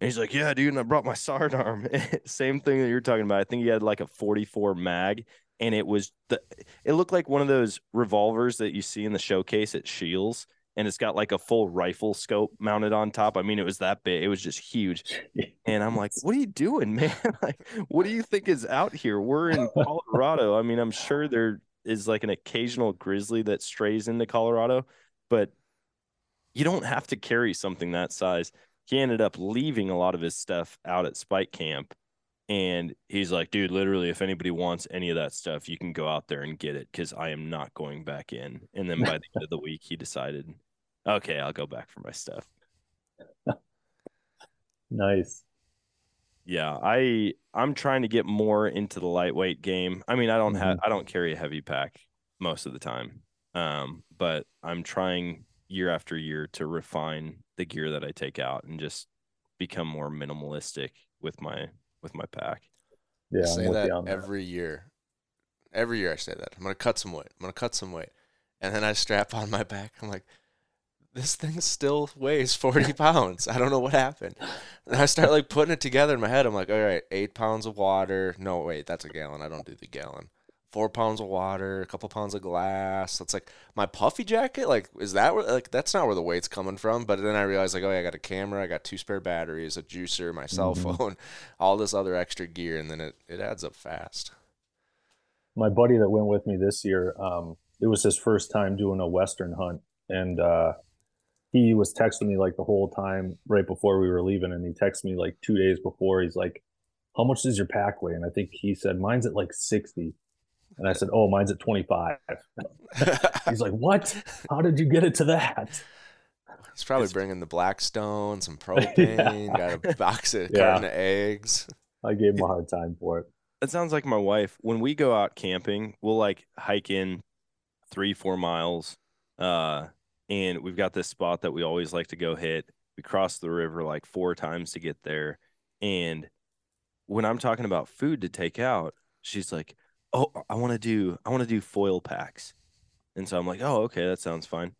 And he's like, "Yeah, dude," and I brought my sidearm. Same thing that you're talking about. I think he had like a 44 mag, and it was the it looked like one of those revolvers that you see in the showcase at Scheels and it's got like a full rifle scope mounted on top. I mean, it was that big. It was just huge. And I'm like, what are you doing, man? like, what do you think is out here? We're in Colorado. I mean, I'm sure there is like an occasional grizzly that strays into Colorado, but you don't have to carry something that size. He ended up leaving a lot of his stuff out at Spike Camp. And he's like, dude, literally, if anybody wants any of that stuff, you can go out there and get it because I am not going back in. And then by the end of the week, he decided, okay, I'll go back for my stuff. nice. Yeah, I I'm trying to get more into the lightweight game. I mean, I don't have I don't carry a heavy pack most of the time. Um, but I'm trying year after year to refine the gear that I take out and just become more minimalistic with my with my pack. Yeah, I say that every year. Every year I say that. I'm gonna cut some weight. I'm gonna cut some weight. And then I strap on my back. I'm like, this thing still weighs 40 pounds. I don't know what happened. And I start like putting it together in my head. I'm like, all right, eight pounds of water. No, wait, that's a gallon. I don't do the gallon. Four pounds of water, a couple pounds of glass. That's like my puffy jacket. Like, is that where, like, that's not where the weight's coming from. But then I realized, like, oh, yeah, I got a camera, I got two spare batteries, a juicer, my cell mm-hmm. phone, all this other extra gear. And then it, it adds up fast. My buddy that went with me this year, um, it was his first time doing a Western hunt. And, uh, he was texting me like the whole time right before we were leaving and he texted me like two days before. He's like how much does your pack weigh? And i think he said mine's at like 60 and i said oh mine's at 25 he's like what? How did you get it to that? He's probably it's... bringing the blackstone some propane yeah. got a box of yeah. carton of eggs. I gave him a hard time for it. It sounds like my wife. When we go out camping we'll like hike in three four miles uh and we've got this spot that we always like to go hit. We cross the river like four times to get there. And when I'm talking about food to take out, she's like, "Oh, I want to do I want to do foil packs." And so I'm like, "Oh, okay, that sounds fine."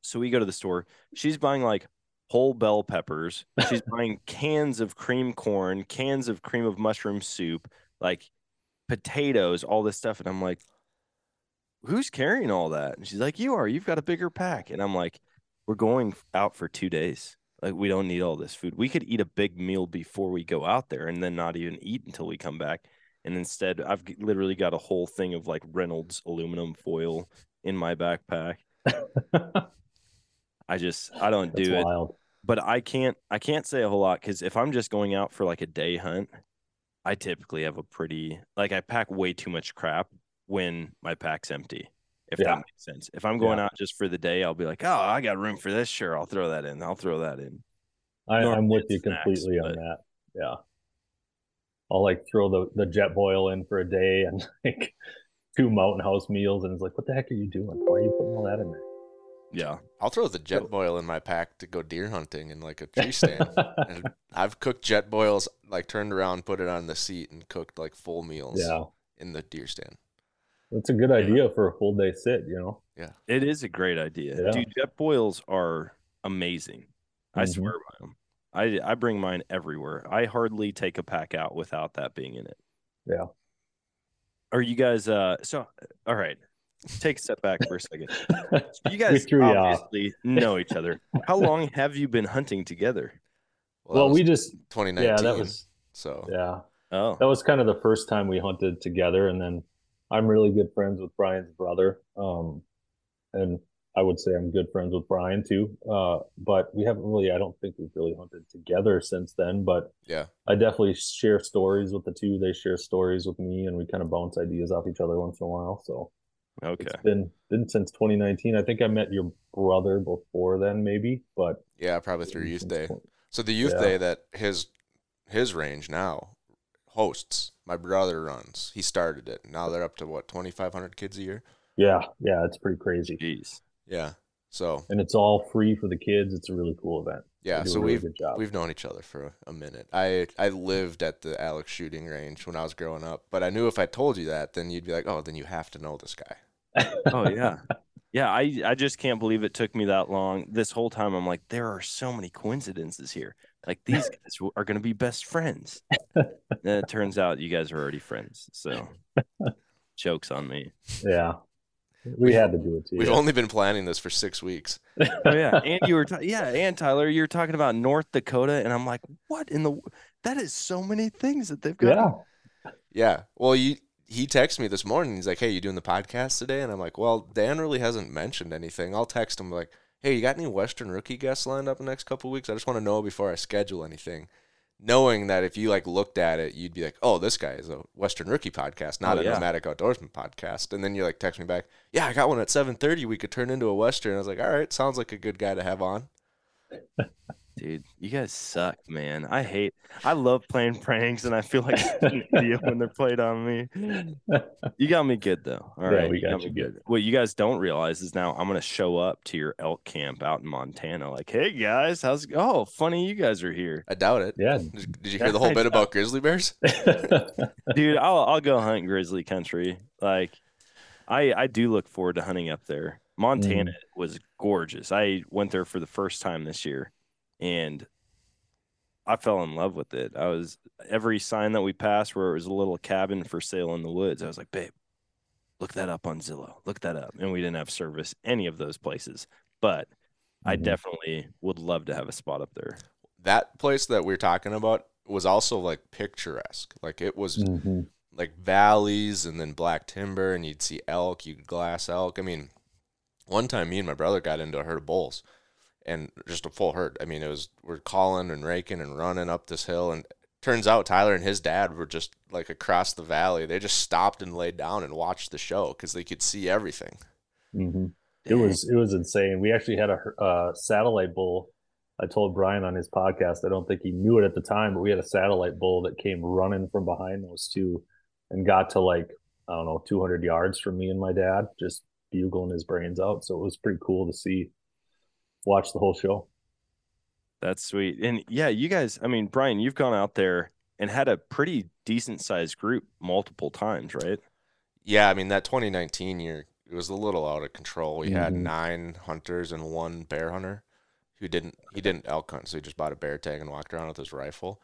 So we go to the store. She's buying like whole bell peppers. She's buying cans of cream corn, cans of cream of mushroom soup, like potatoes, all this stuff. And I'm like, who's carrying all that? And she's like, you are. You've got a bigger pack. And I'm like, we're going out for two days. Like we don't need all this food. We could eat a big meal before we go out there, and then not even eat until we come back. And instead, I've literally got a whole thing of like Reynolds aluminum foil in my backpack. I just I don't do That's it. But I can't I can't say a whole lot because if I'm just going out for like a day hunt, I typically have a pretty like I pack way too much crap when my pack's empty. If yeah. that makes sense. If I'm going yeah. out just for the day, I'll be like, oh, I got room for this. Sure, I'll throw that in. I'll throw that in. I, am with you snacks, completely but... on that. Yeah. I'll like throw the, the Jetboil in for a day and like two mountain house meals. And it's like, what the heck are you doing? Why are you putting all that in there? Yeah. I'll throw the Jetboil in my pack to go deer hunting in like a tree stand. and I've cooked Jetboils, like turned around, put it on the seat, and cooked like full meals yeah. in the deer stand. That's a good idea for a full day sit, you know? Yeah. It is a great idea. Yeah. Dude, Jetboils are amazing. I mm-hmm. swear by them. I, I bring mine everywhere. I hardly take a pack out without that being in it. Yeah. Are you guys uh so all right. Take a step back for a second. So you guys obviously know each other. How long have you been hunting together? Well, well we just 2019. Yeah, that was so. Yeah. Oh. That was kind of the first time we hunted together and then I'm really good friends with Brian's brother. Um, and I would say I'm good friends with Brian too. Uh, but we haven't really, I don't think we've really hunted together since then. But yeah, I definitely share stories with the two. They share stories with me, and we kind of bounce ideas off each other once in a while. So okay, it's been been since 2019. I think I met your brother before then, maybe. But yeah, probably through youth day. So the youth yeah. day that his his range now hosts. My brother runs. He started it. Now they're up to what twenty five hundred kids a year. Yeah, yeah, it's pretty crazy. Jeez. Yeah. So and it's all free for the kids. It's a really cool event. Yeah, so really we've we've known each other for a minute. I I lived at the Alex shooting range when I was growing up, but I knew if I told you that, then you'd be like, "Oh, then you have to know this guy." oh yeah, yeah. I I just can't believe it took me that long. This whole time, I'm like, there are so many coincidences here. Like these guys are going to be best friends. and it turns out you guys are already friends. So Jokes on me. Yeah, we had to do it too. We've only been planning this for six weeks. Oh yeah, and you were ta- yeah, and Tyler, you were talking about North Dakota, and I'm like, what in the? That is so many things that they've got. Yeah. Yeah. Well, you he texted me this morning. He's like, "Hey, you doing the podcast today?" And I'm like, "Well, Dan really hasn't mentioned anything." I'll text him like, "Hey, you got any Western rookie guests lined up in the next couple weeks? I just want to know before I schedule anything." Knowing that if you like looked at it, you'd be like, "Oh, this guy is a Western rookie podcast, not Oh, a yeah. nomadic outdoorsman podcast." And then you like text me back, "Yeah, I got one at 7:30. We could turn into a Western." I was like, "All right, sounds like a good guy to have on." Dude, you guys suck, man. I hate. I love playing pranks, and I feel like an idiot when they're played on me. You got me good though. All Yeah, right, we got me you good. What you guys don't realize is now I'm gonna show up to your elk camp out in Montana. Like, hey guys, how's it? Oh, funny you guys are here, I doubt it. Yeah. Did, did you hear the whole bit about grizzly bears? dude. I'll I'll go hunt grizzly country. Like, I I do look forward to hunting up there. Montana mm. was gorgeous. I went there for the first time this year, and I fell in love with it. I was every sign that we passed where it was a little cabin for sale in the woods. I was like, babe, look that up on Zillow. Look that up. And we didn't have service any of those places, but I Mhm. definitely would love to have a spot up there. that place that we're talking about was also like picturesque. Like it was Mhm. like valleys and then black timber, and you'd see elk, you'd glass elk. I mean, one time me and my brother got into a herd of bulls, and just a full herd. I mean, it was we're calling and raking and running up this hill, and turns out Tyler and his dad were just like across the valley. They just stopped and laid down and watched the show because they could see everything. hmm It was it was insane. We actually had a uh, satellite bull. I told Brian on his podcast. I don't think he knew it at the time, but we had a satellite bull that came running from behind those two, and got to like I don't know 200 yards from me and my dad, just bugling his brains out. So it was pretty cool to see, watch the whole show. That's sweet. And yeah, you guys, I mean, Brian, you've gone out there and had a pretty decent sized group multiple times, right? Yeah, I mean that 2019 year it was a little out of control. We had Mhm. nine hunters and one bear hunter who didn't he didn't elk hunt, so he just bought a bear tag and walked around with his rifle.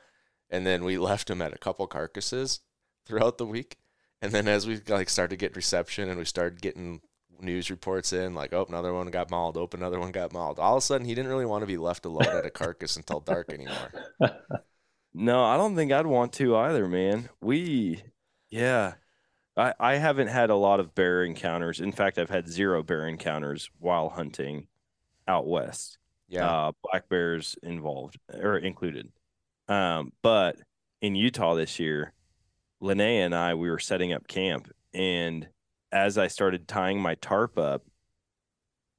And then we left him at a couple carcasses throughout the week. And then as we like started to get reception and we started getting news reports in, like, oh, another one got mauled, oh, another one got mauled. All of a sudden he didn't really want to be left alone at a carcass until dark anymore. No, I don't think I'd want to either, man. We, yeah, I, I haven't had a lot of bear encounters. In fact, I've had zero bear encounters while hunting out west. Yeah. Uh, black bears involved or included. Um, but in Utah this year, Linnea and I, we were setting up camp. And as I started tying my tarp up,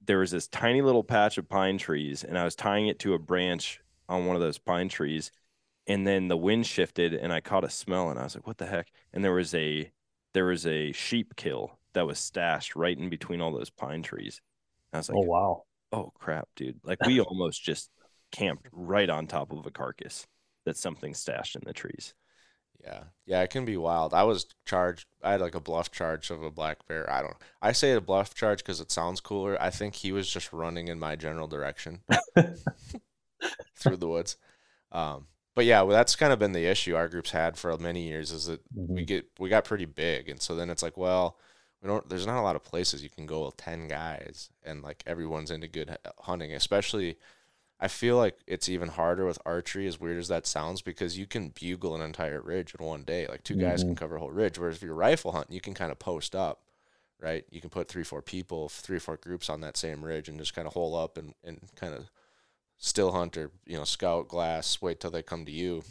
there was this tiny little patch of pine trees, and I was tying it to a branch on one of those pine trees. And then the wind shifted, and I caught a smell, and I was like, "What the heck?" And there was a there was a sheep kill that was stashed right in between all those pine trees. And I was oh, like, Oh wow! oh crap, dude. Like we almost just camped right on top of a carcass that something stashed in the trees. Yeah. Yeah, it can be wild. I was charged I had like a bluff charge of a black bear. I don't I say a bluff charge because it sounds cooler. I think he was just running in my general direction through the woods. Um but yeah, well, that's kind of been the issue our groups had for many years is that we Mhm. get we got pretty big and so then it's like, well, we don't there's not a lot of places you can go with 10 guys and like everyone's into good hunting, especially I feel like it's even harder with archery, as weird as that sounds, because you can bugle an entire ridge in one day. Like 2 guys can Mhm. cover a whole ridge. Whereas if you're rifle hunting, you can kind of post up, right? You can put three, four people, three or four groups on that same ridge and just kind of hole up and, and kind of still hunt or, you know, scout glass, wait till they come to you.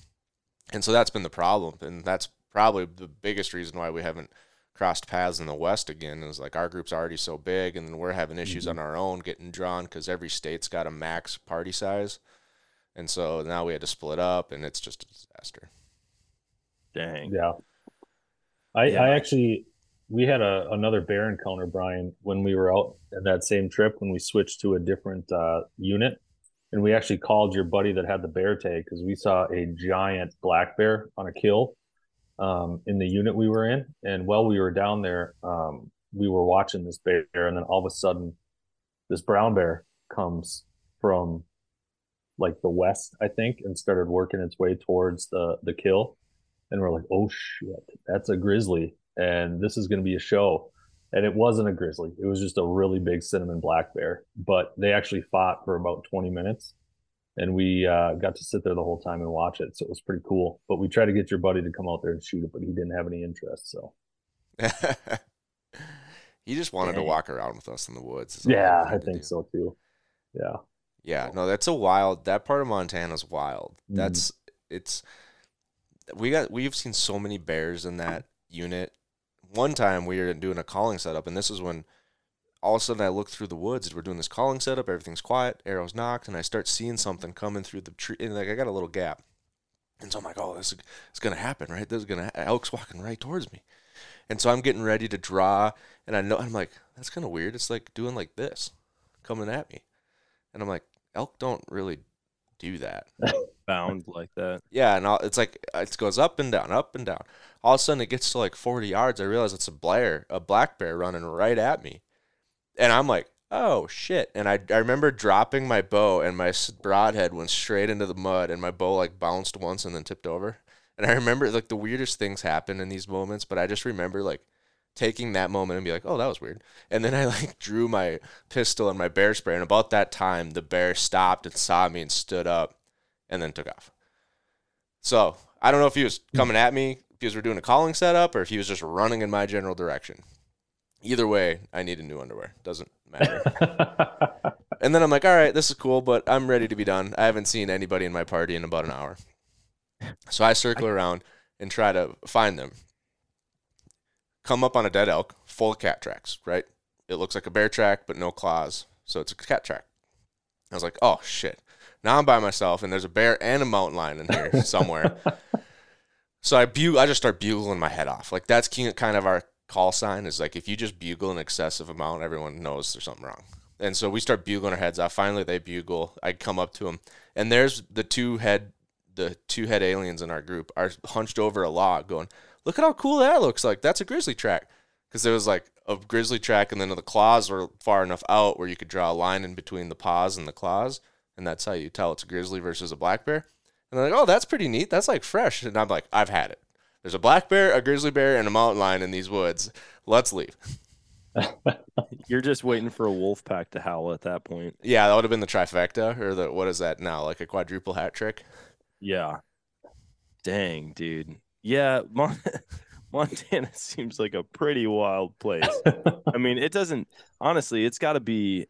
And so that's been the problem. And that's probably the biggest reason why we haven't crossed paths in the West again is like our group's already so big and then we're having issues on our own getting drawn because every state's got a max party size. And so now we had to split up and it's just a disaster. Dang. Yeah. I Yeah. I actually we had a another bear encounter, Brian, when we were out in that same trip when we switched to a different uh, unit, and we actually called your buddy that had the bear tag because we saw a giant black bear on a kill um, in the unit we were in, and while we were down there, um, we were watching this bear, and then all of a sudden, this brown bear comes from like the west, I think, and started working its way towards the the kill and we're like, oh shit, that's a grizzly. and this is going to be a show. And it wasn't a grizzly; it was just a really big cinnamon black bear. But they actually fought for about 20 minutes, and we uh, got to sit there the whole time and watch it. So it was pretty cool. But we tried to get your buddy to come out there and shoot it, but he didn't have any interest. So he just wanted Dang. to walk around with us in the woods. yeah, I think do. so too. Yeah. Yeah, no, that's a wild. That part of Montana's wild. Mhm. That's it's. We got we've seen so many bears in that unit. One time we were doing a calling setup, and this is when all of a sudden I look through the woods. We're doing this calling setup. Everything's quiet. Arrows nocked, and I start seeing something coming through the tree. And like I got a little gap, and so I'm like, "Oh, this is it's gonna happen, right? This is gonna elk's walking right towards me." And so I'm getting ready to draw, and I know I'm like, "That's kind of weird. It's like doing like this, coming at me." And I'm like, elk don't really do that. Bound like that. Yeah, and all, it's like uh, it goes up and down, up and down. All of a sudden, it gets to like 40 yards. I realize it's a blair, a black bear running right at me, and I'm like, "Oh shit!" And I, I remember dropping my bow, and my broadhead went straight into the mud, and my bow like bounced once and then tipped over. And I remember like the weirdest things happen in these moments, but I just remember like taking that moment and be like, "Oh, that was weird." And then I like drew my pistol and my bear spray, and about that time, the bear stopped and saw me and stood up, and then took off. So I don't know if he was hmm. coming at me because we're doing a calling setup, or if he was just running in my general direction. Either way, I need a new underwear. Doesn't matter. and then I'm like, all right, this is cool, but I'm ready to be done. I haven't seen anybody in my party in about an hour. So I circle around and try to find them. Come up on a dead elk, full of cat tracks, right? It looks like a bear track, but no claws. So it's a cat track. I was like, oh shit. Now I'm by myself and there's a bear and a mountain lion in here somewhere. so I bu- I just start bugling my head off. Like that's kind of our call sign is like if you just bugle an excessive amount, everyone knows there's something wrong. And so we start bugling our heads off. Finally, they bugle. I come up to them, and there's the two head, the two head aliens in our group are hunched over a log, going, "Look at how cool that looks like. That's a grizzly track." Because there was like a grizzly track, and then the claws were far enough out where you could draw a line in between the paws and the claws, and that's how you tell it's a grizzly versus a black bear. And they're like, "Oh, that's pretty neat. That's like fresh." And I'm like, "I've had it. There's a black bear, a grizzly bear, and a mountain lion in these woods. Let's leave." You're just waiting for a wolf pack to howl at that point. Yeah, that would have been the trifecta, or the what is that now? Like a quadruple hat trick. Yeah. Dang, dude. Yeah, Mon- Montana seems like a pretty wild place. I mean, it doesn't honestly, it's got to be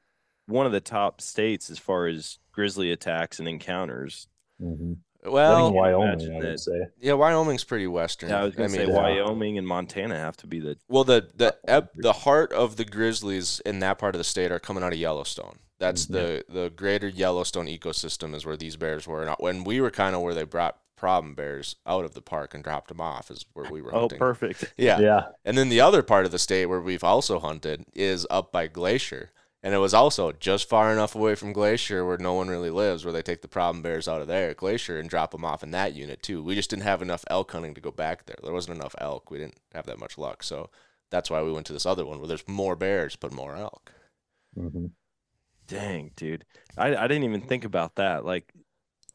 one of the top states as far as grizzly attacks and encounters. Mhm. Well, Like Wyoming, I would say. yeah, Wyoming's pretty western. Yeah, I was gonna say mean, Wyoming and Montana have to be the Well, the the ep- the heart of the grizzlies in that part of the state are coming out of Yellowstone. That's mm-hmm. the the greater Yellowstone ecosystem is where these bears were. And when we were kind of where they brought problem bears out of the park and dropped them off is where we were Oh, hunting. perfect. Yeah. Yeah. And then the other part of the state where we've also hunted is up by Glacier. And it was also just far enough away from Glacier where no one really lives, where they take the problem bears out of there at Glacier and drop them off in that unit too. We just didn't have enough elk hunting to go back there. There wasn't enough elk. We didn't have that much luck. So that's why we went to this other one where there's more bears but more elk. hmm Dang, dude. I, I didn't even think about that. Like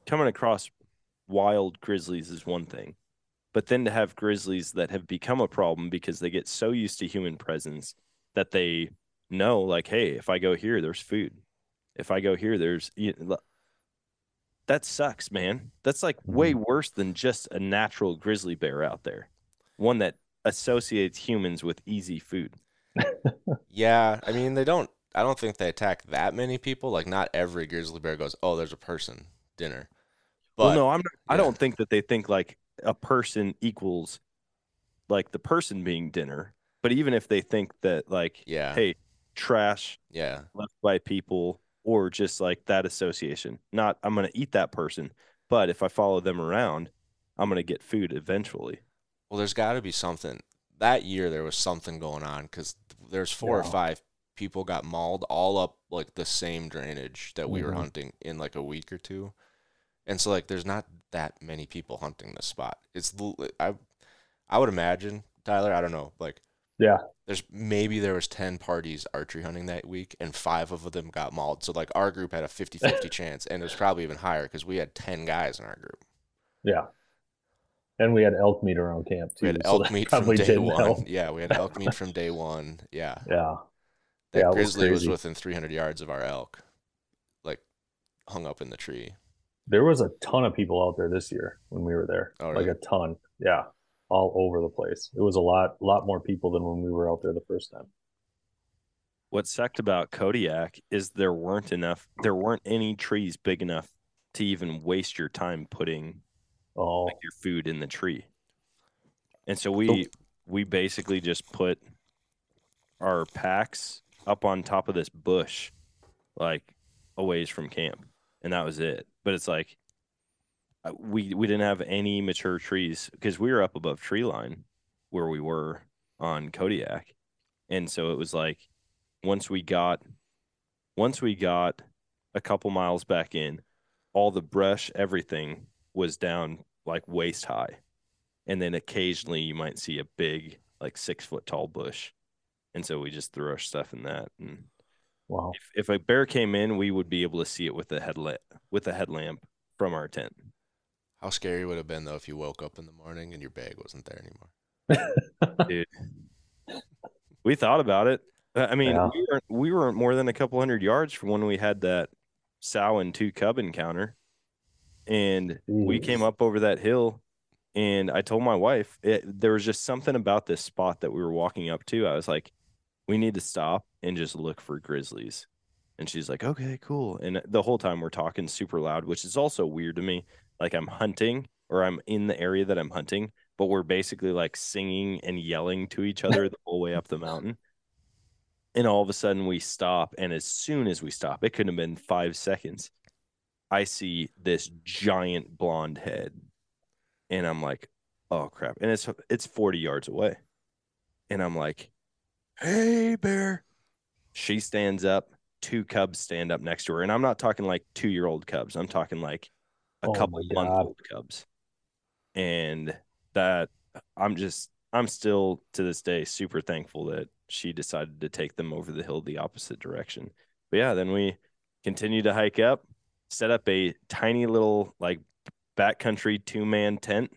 coming across wild grizzlies is one thing. But then to have grizzlies that have become a problem because they get so used to human presence that they know, like, hey, if I go here, there's food. If I go here, there's you know, that sucks, man. That's like way mm-hmm. worse than just a natural grizzly bear out there. One that associates humans with easy food. Yeah, I mean they don't I don't think they attack that many people. Like not every grizzly bear goes, "Oh, there's a person dinner." But well, no, I'm. Not, I don't think that they think like a person equals like the person being dinner. But even if they think that like, Yeah. hey, trash Yeah. left by people, or just like that association, not I'm gonna eat that person, but if I follow them around, I'm gonna get food eventually. Well, there's got to be something. That year there was something going on because there's four or five people got mauled all up like the same drainage that we were Mhm. hunting in like a week or two, and so like there's not that many people hunting this spot. It's i i would imagine Tyler. I don't know. Like Yeah. there's maybe there was 10 parties archery hunting that week and five of them got mauled so like our group had a 50-50 chance and it was probably even higher because we had 10 guys in our group Yeah. And we had elk meat around camp too. We had elk that meat from day one. help. Yeah, we had elk meat from day one. Yeah. Yeah. That Yeah, it was grizzly was within 300 yards of our elk, like hung up in the tree. There was a ton of people out there this year when we were there. Oh, Like a ton. Yeah. All over the place. It was a lot a lot more people than when we were out there the first time. What sucked about Kodiak is there weren't enough. There weren't any trees big enough to even waste your time putting Oh, like, your food in the tree. And so we we basically just put our packs up on top of this bush, like a ways from camp, and that was it. But it's like Uh, we we didn't have any mature trees because we were up above tree line where we were on Kodiak, and so it was like once we got once we got a couple miles back in, all the brush, everything was down like waist high. And then occasionally you might see a big, like six foot tall bush. And so we just threw our stuff in that. And wow. if, if a bear came in, we would be able to see it with a headlamp with a headlamp from our tent. How scary would it have been though if you woke up in the morning and your bag wasn't there anymore? Dude. we thought about it. Uh, I mean, Yeah. we weren't we weren't more than a couple hundred yards from when we had that sow and two cub encounter. And we came up over that hill and I told my wife it, there was just something about this spot that we were walking up to. I was like, we need to stop and just look for grizzlies. And she's like, okay, cool. And the whole time we're talking super loud, which is also weird to me. Like I'm hunting or I'm in the area that I'm hunting, but we're basically like singing and yelling to each other the whole way up the mountain. And all of a sudden we stop. And as soon as we stop, it couldn't have been five seconds. I see this giant blonde head. And I'm like, oh crap. And it's it's 40 yards away. And I'm like, hey bear. She stands up, two cubs stand up next to her. And I'm not talking like two year old cubs. I'm talking like a Oh couple my month old cubs. And that I'm just I'm still to this day super thankful that she decided to take them over the hill the opposite direction. But yeah, then we continued to hike up, set up a tiny little like backcountry two man tent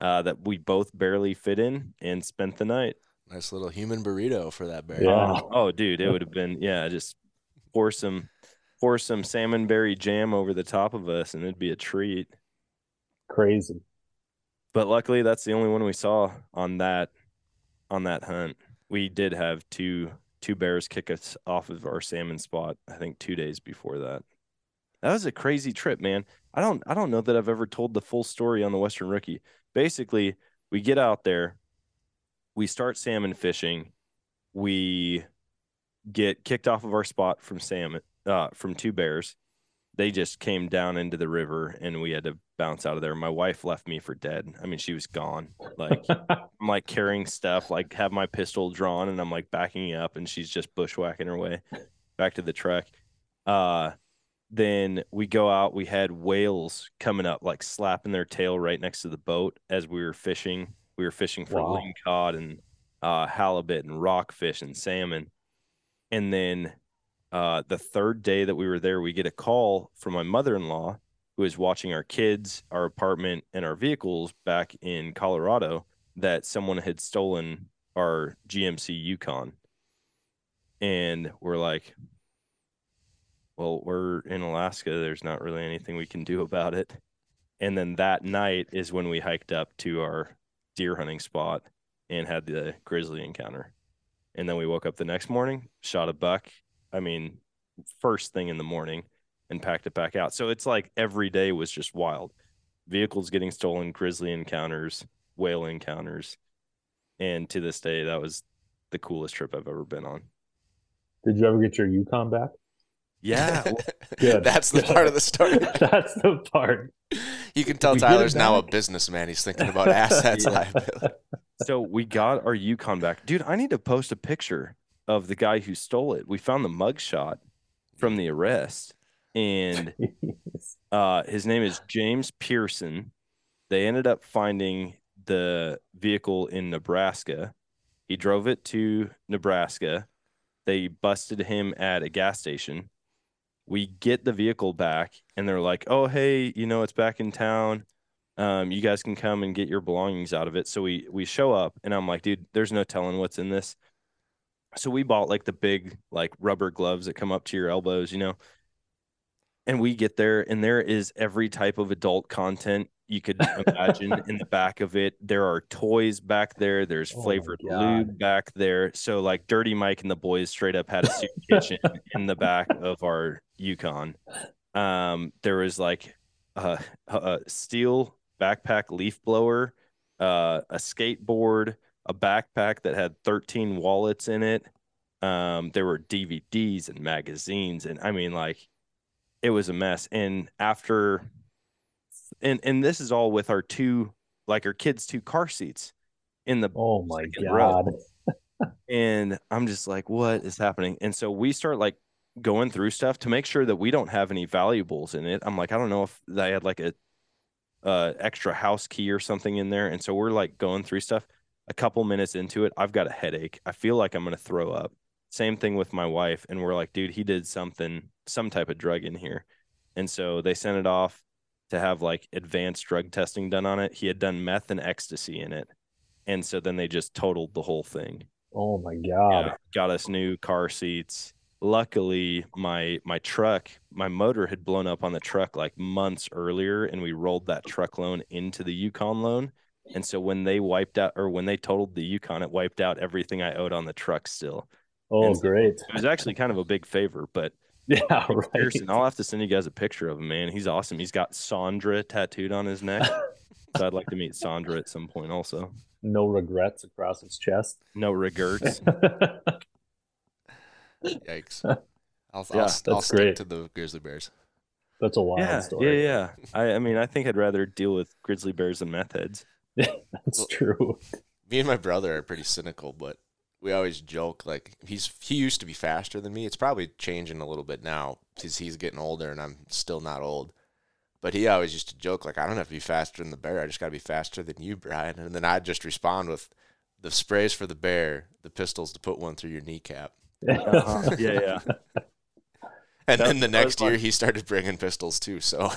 uh, that we both barely fit in and spent the night. Nice little human burrito for that bear. Yeah. Oh, dude, it would have been yeah, just pour some pour some salmon berry jam over the top of us and it'd be a treat. Crazy. But luckily that's the only one we saw on that on that hunt. We did have two two bears kick us off of our salmon spot, I think 2 days before that. That was a crazy trip, man. I don't I don't know that I've ever told the full story on the Western Rookie. Basically, we get out there, we start salmon fishing, we get kicked off of our spot from salmon uh from two bears. They just came down into the river and we had to bounce out of there. My wife left me for dead. I mean, she was gone. Like I'm like carrying stuff, like have my pistol drawn and I'm like backing up and she's just bushwhacking her way back to the truck. Uh then we go out, we had whales coming up, like slapping their tail right next to the boat as we were fishing. We were fishing for Wow. lingcod and uh, halibut and rockfish and salmon. And then uh, the third day that we were there, we get a call from my mother in law who is watching our kids, our apartment, and our vehicles back in Colorado that someone had stolen our GMC Yukon. And we're like, well, we're in Alaska. There's not really anything we can do about it. And then that night is when we hiked up to our deer hunting spot and had the grizzly encounter. And then we woke up the next morning, shot a buck. I mean, first thing in the morning and packed it back out. So it's like every day was just wild. Vehicles getting stolen, grizzly encounters, whale encounters. And to this day, that was the coolest trip I've ever been on. Did you ever get your Yukon back? Yeah. Good. That's the Good. part of the story. That's the part. You can tell We Tyler's now a businessman. He's thinking about assets Yeah. liability. so we got our Yukon back. Dude, I need to post a picture of the guy who stole it. We found the mugshot from the arrest. And uh, his name is James Pearson. They ended up finding the vehicle in Nebraska. He drove it to Nebraska. They busted him at a gas station. We get the vehicle back, and they're like, "Oh, hey, you know, it's back in town. Um, you guys can come and get your belongings out of it. So we we show up, and I'm like, dude, there's no telling what's in this. So we bought like the big like rubber gloves that come up to your elbows, you know. And we get there, and there is every type of adult content you could imagine in the back of it. There are toys back there. There's Oh flavored God. lube back there. So like Dirty Mike and the boys straight up had a soup kitchen in the back of our Yukon. Um, there was like a, a steel backpack leaf blower, uh, a skateboard, a backpack that had 13 wallets in it. Um, there were DVDs and magazines, and I mean, like, it was a mess. And after, and and this is all with our two, like our kids' two car seats in the Oh my god. and I'm just like, what is happening? And so we start like going through stuff to make sure that we don't have any valuables in it. I'm like, I don't know if they had like a uh extra house key or something in there. And so we're like going through stuff. A couple minutes into it, I've got a headache. I feel like I'm gonna throw up. Same thing with my wife. And we're like, dude, he did something, some type of drug in here. And so they sent it off to have like advanced drug testing done on it. He had done meth and ecstasy in it. And so then they just totaled the whole thing Oh my god. yeah, got us new car seats. Luckily, my my truck, my motor had blown up on the truck like months earlier, and we rolled that truck loan into the Yukon loan. And so when they wiped out, or when they totaled the Yukon, it wiped out everything I owed on the truck still. Oh so great. It was actually kind of a big favor, but Yeah, right. Pearson, I'll have to send you guys a picture of him, man. He's awesome. He's got Sandra tattooed on his neck. so I'd like to meet Sandra at some point also. No regrets across his chest. No regrets. Yikes. I'll, I'll, Yeah, I'll that's stick great. to the grizzly bears. That's a wild yeah, story. yeah, yeah. I, I mean, I think I'd rather deal with grizzly bears than meth heads. That's true. Me and my brother are pretty cynical, but we always joke like he's he used to be faster than me. It's probably changing a little bit now because he's getting older and I'm still not old. But he always used to joke like I don't have to be faster than the bear. I just got to be faster than you, Brian. And then I'd just respond with the sprays for the bear, the pistols to put one through your kneecap. Uh-huh. Yeah, yeah. And That- then the next year fun. he started bringing pistols too. So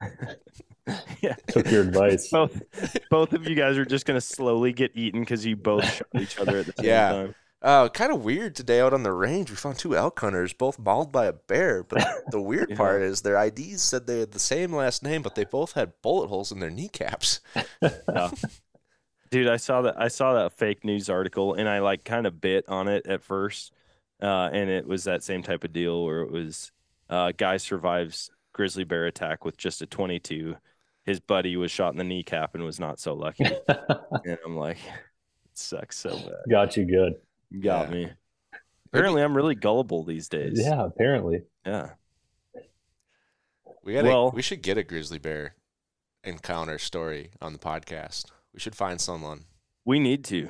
yeah. Took your advice. Both, both of you guys are just gonna slowly get eaten because you both shot each other at the same Yeah. time. Uh, kind of weird today out on the range. We found two elk hunters, both mauled by a bear. But the weird Yeah. part is their IDs said they had the same last name, but they both had bullet holes in their kneecaps. Yeah. Dude, I saw that. I saw that fake news article, and I like kind of bit on it at first, uh, and it was that same type of deal where it was uh, guy survives grizzly bear attack with just a 22. His buddy was shot in the kneecap and was not so lucky. and I'm like, it sucks so bad. Got you good. Got Yeah. me. Apparently, I'm really gullible these days. Yeah, apparently. Yeah. We got. to Well- we should get a grizzly bear encounter story on the podcast. We should find someone. We need to.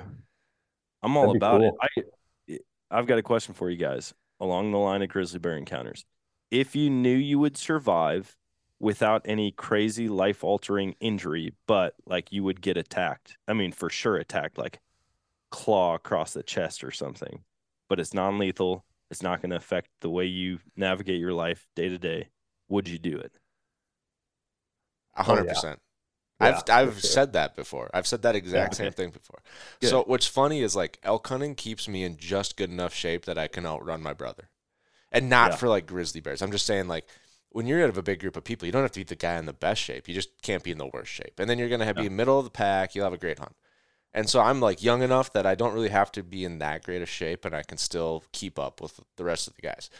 I'm all about cool. it. I, I've got a question for you guys along the line of grizzly bear encounters. If you knew you would survive without any crazy life altering injury, but like you would get attacked, I mean, for sure attacked, like claw across the chest or something, but it's non lethal, it's not going to affect the way you navigate your life day to day, would you do it? A Oh, hundred yeah. percent. Yeah, I've for I've sure. said that before. I've said that exact okay. same thing before. Good. So what's funny is like elk hunting keeps me in just good enough shape that I can outrun my brother, and not Yeah. for like grizzly bears. I'm just saying like when you're out of a big group of people, you don't have to be the guy in the best shape. You just can't be in the worst shape, and then you're gonna have, be Yeah. middle of the pack. You'll have a great hunt. And so I'm like young enough that I don't really have to be in that great of shape, and I can still keep up with the rest of the guys.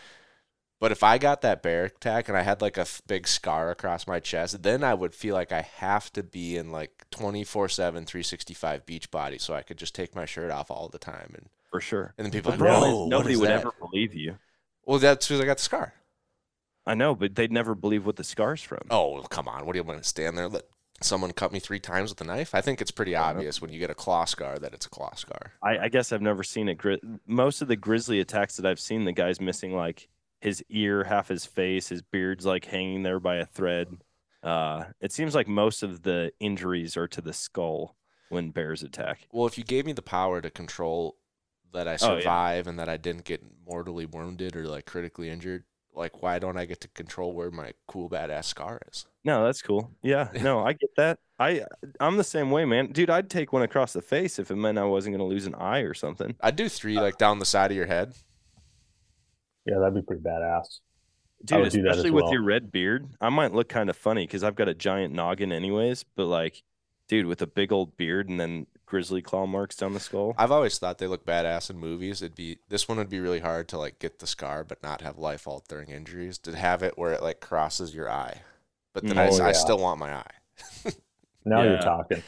But if I got that bear attack and I had like a big scar across my chest, then I would feel like I have to be in like 24 7, 365 beach body so I could just take my shirt off all the time. And, For sure. and then people The are like, problem is "Whoa, what nobody would that?" ever believe you. Well, that's because I got the scar. I know, but they'd never believe what the scar's from. Oh, well, come on. What do you want to stand there? Let someone cut me three times with a knife? I think it's pretty obvious when you get a claw scar that it's a claw scar. I, I guess I've never seen it. Gri- Most of the grizzly attacks that I've seen, the guy's missing like his ear, half his face, his beard's like hanging there by a thread. Uh, it seems like most of the injuries are to the skull when bears attack. Well, if you gave me the power to control that I Oh, yeah. survive and that I didn't get mortally wounded or like critically injured, like why don't I get to control where my cool badass scar is? No, that's cool. Yeah, no, I get that. I I'm the same way, man. Dude, I'd take one across the face if it meant I wasn't gonna lose an eye or something. I'd do three uh, like down the side of your head. Yeah, that'd be pretty badass. Dude, would do that especially with well. your red beard, I might look kind of funny because I've got a giant noggin, anyways. But like, dude, with a big old beard and then grizzly claw marks down the skull. I've always thought they look badass in movies. It'd be this one would be really hard to like get the scar, but not have life altering injuries. To have it where it like crosses your eye, but then I, mm. Oh, s- I yeah. still want my eye. Now Yeah. you're talking.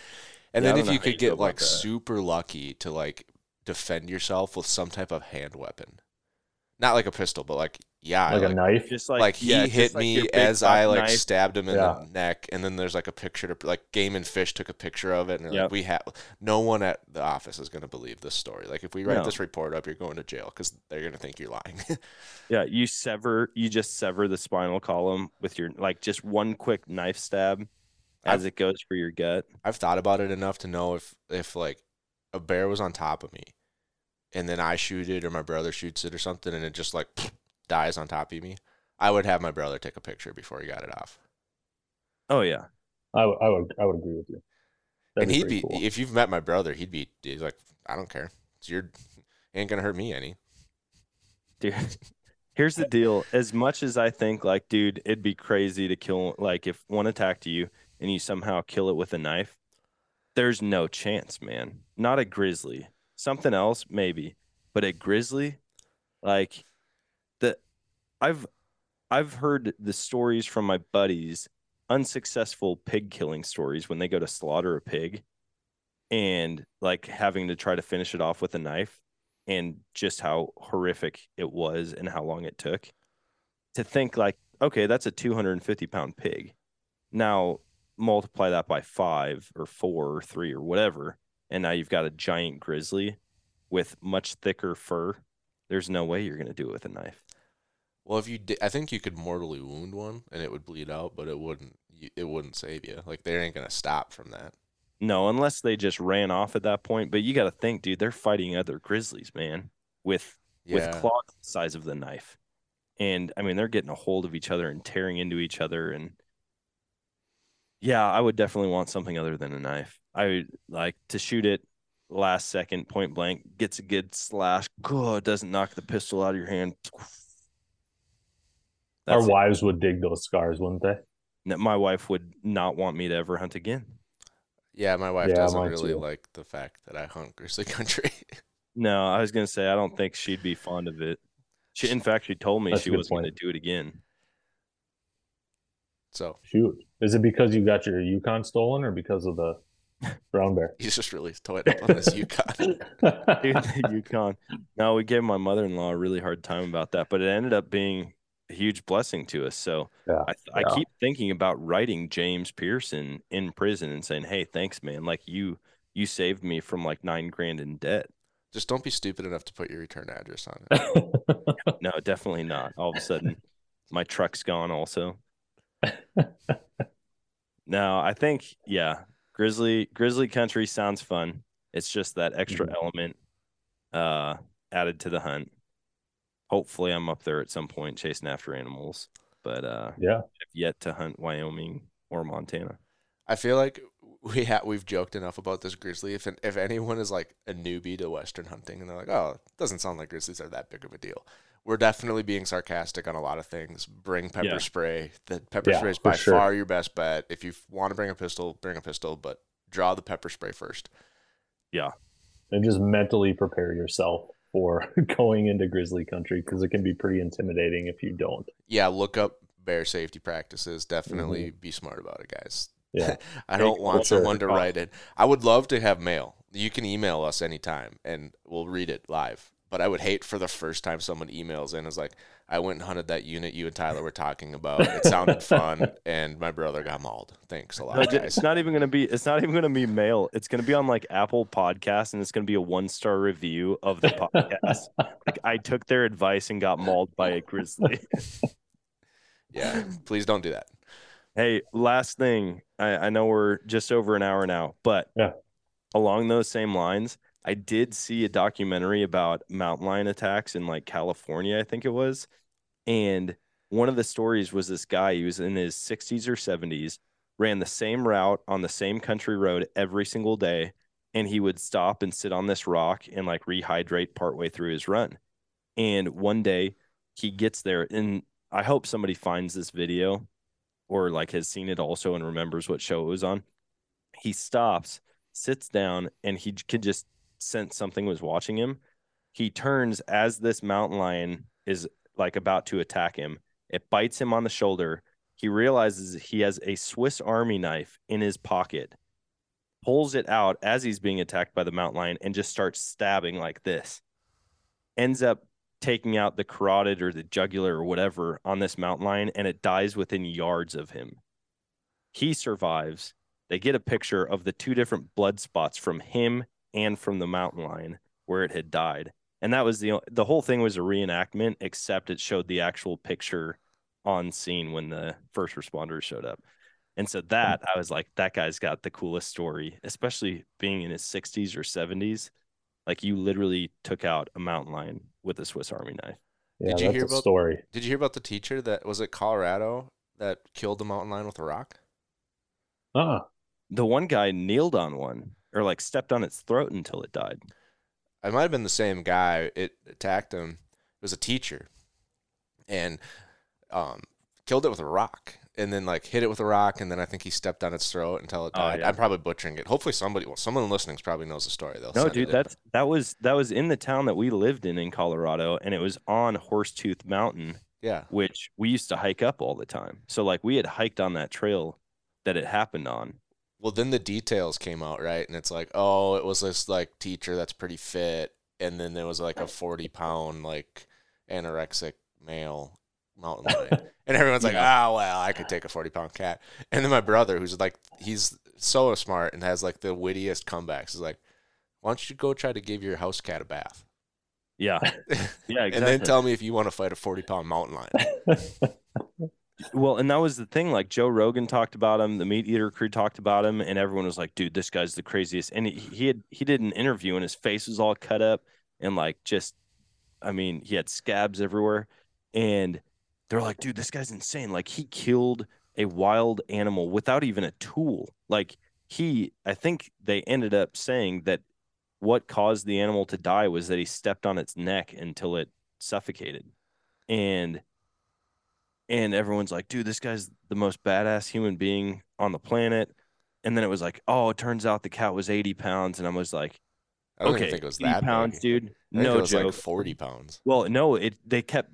And Yeah, then if you could you get like super lucky to like defend yourself with some type of hand weapon, not like a pistol, but like yeah, Like a knife. Just like, like, he yeah, hit like me your as I like knife. stabbed him in Yeah. the neck, and then there's like a picture to like Game and Fish took a picture of it, and Yep. like we have no one at the office is gonna believe this story. Like if we write No. this report up, you're going to jail because they're gonna think you're lying. Yeah, you sever, you just sever the spinal column with your like just one quick knife stab as I've- it goes for your gut. I've thought about it enough to know if if like a bear was on top of me, and then I shoot it or my brother shoots it or something, and it just like dies on top of me, I would have my brother take a picture before he got it off. Oh yeah, I, would- I would agree with you. That'd and he'd pretty be cool. if you've met my brother, he'd be he's like, I don't care. It's your ain't gonna hurt me any. dude. Here's the deal. As much as I think like, dude, it'd be crazy to kill like if one attacked you and you somehow kill it with a knife, there's no chance, man. Not a grizzly. Something else, maybe. But a grizzly, like the I've I've heard the stories from my buddies, unsuccessful pig killing stories when they go to slaughter a pig and like having to try to finish it off with a knife and just how horrific it was and how long it took to think like okay that's a 250 pound pig. Now multiply that by five or four or three or whatever and now you've got a giant grizzly with much thicker fur there's no way you're going to do it with a knife Well, if you did, I think you could mortally wound one and it would bleed out, but it wouldn't. It wouldn't save you. Like they ain't gonna stop from that. no unless they just ran off at that point but you got to think dude they're fighting other grizzlies man with with claws the size of the knife. And I mean, they're getting a hold of each other and tearing into each other. And yeah, I would definitely want something other than a knife. I would like to shoot it last second, point blank, gets a good slash. Good, doesn't knock the pistol out of your hand. Our That's it. wives would dig those scars, wouldn't they? No, My wife would not want me to ever hunt again. Yeah, my wife Yeah, doesn't mine really too. like the fact that I hunt grizzly country. No, I was gonna say I don't think she'd be fond of it. She, in fact, she told me That's a she good wasn't gonna point. do it again. so Shoot. Is it because you got your Yukon stolen or because of the brown bear? he's just really toying up on this Yukon. Dude, the Yukon. No, we gave my mother in law a really hard time about that, but it ended up being a huge blessing to us. So Yeah, I, I keep thinking about writing James Pearson in prison and saying, "Hey, thanks, man. Like you, you saved me from like nine grand in debt." Just don't be stupid enough to put your return address on it. No, definitely not. All of a sudden, my truck's gone. Also, no, I think yeah, Grizzly Grizzly Country sounds fun. It's just that extra Mhm. element uh added to the hunt. Hopefully, I'm up there at some point chasing after animals, but uh, yeah. I've yet to hunt Wyoming or Montana. I feel like we ha- we've joked enough about this grizzly. If if anyone is like a newbie to western hunting and they're like, "Oh, it doesn't sound like grizzlies are that big of a deal," we're definitely being sarcastic on a lot of things. Bring pepper Yeah. spray. The pepper Yeah, spray is by sure. far your best bet. If you want to bring a pistol, bring a pistol, but draw the pepper spray first. Yeah. And just mentally prepare yourself for going into grizzly country because it can be pretty intimidating if you don't. Yeah, look up bear safety practices. Definitely mm-hmm. be smart about it, guys. Yeah. I don't want someone to write it. I would love to have mail. You can email us anytime and we'll read it live. But I would hate for the first time someone emails in is like, I went and hunted that unit you and Tyler were talking about. It sounded fun and my brother got mauled. Thanks a lot, ju- guys. it's not even gonna be. It's not even gonna be mail. It's gonna be on like Apple Podcasts, and it's gonna be a one star review of the podcast. like I took their advice and got mauled by a grizzly. Yeah, please don't do that. Hey, last thing. I, I know we're just over an hour now, but Yeah. along those same lines, I did see a documentary about mountain lion attacks in like California, I think it was. And one of the stories was this guy, he was in his 60s or 70s, ran the same route on the same country road every single day. And he would stop and sit on this rock and like rehydrate partway through his run. And one day he gets there, and I hope somebody finds this video or like has seen it also and remembers what show it was on. He stops, sits down, and he could just sense something was watching him. He turns as this mountain lion is like about to attack him. It bites him on the shoulder. He realizes he has a Swiss Army knife in his pocket, pulls it out as he's being attacked by the mountain lion, and just starts stabbing like this. Ends up taking out the carotid or the jugular or whatever on this mountain lion, and it dies within yards of him. He survives. They get a picture of the two different blood spots from him and from the mountain lion where it had died. And that was the the whole thing was a reenactment, except it showed the actual picture on scene when the first responders showed up. And so that I was like, that guy's got the coolest story, especially being in his 60s or 70s. Like you literally took out a mountain lion with a Swiss Army knife. Yeah, did you that's hear a about story. Did you hear about the teacher that was it Colorado that killed the mountain lion with a rock? Uh-uh. The one guy kneeled on one or like stepped on its throat until it died. I might have been the same guy. It attacked him. It was a teacher, and um, killed it with a rock, and then like hit it with a rock, and then I think he stepped on its throat until it Oh, died. yeah. I'm probably butchering it. Hopefully, somebody, well, someone listening probably knows the story. They'll No, dude, it. that's that was that was in the town that we lived in in Colorado, and it was on Horsetooth Mountain, yeah. which we used to hike up all the time. So like we had hiked on that trail that it happened on. Well, then the details came out, right? And it's like, oh, it was this like teacher that's pretty fit, and then there was like a forty pound like anorexic male mountain lion, and everyone's like, ah, well, I could take a forty pound cat. And then my brother, who's like, he's so smart and has like the wittiest comebacks, is like, why don't you go try to give your house cat a bath, Yeah, yeah, exactly. and then tell me if you want to fight a forty pound mountain lion. Well, and that was the thing. Like Joe Rogan talked about him, the MeatEater crew talked about him, and everyone was like, "Dude, this guy's the craziest." And he, had he did an interview, and his face was all cut up, and like just, I mean, he had scabs everywhere, and they're like, "Dude, this guy's insane!" Like he killed a wild animal without even a tool. Like he, I think they ended up saying that what caused the animal to die was that he stepped on its neck until it suffocated, and and everyone's like, dude, this guy's the most badass human being on the planet. And then it was like, oh, it turns out the cat was 80 pounds. And I was like, I don't okay, even think it was that pounds, big. dude. No it was joke. like forty pounds. well, no, it they kept.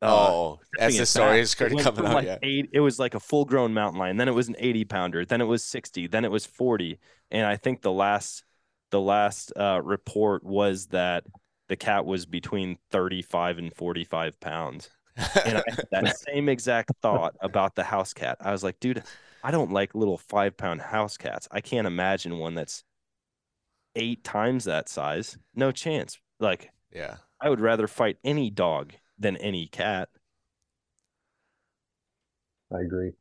uh, oh, as the story is coming out, like yeah. eight, it was like a full grown mountain lion. Then it was an 80 pounder. Then it was 60. Then it was 40. And I think the last the last uh, report was that the cat was between 35 and 45 pounds. And I had that same exact thought about the house cat. I was like, dude, I don't like little five pound house cats. I can't imagine one that's eight times that size. No chance. Like, yeah. I would rather fight any dog than any cat. I agree.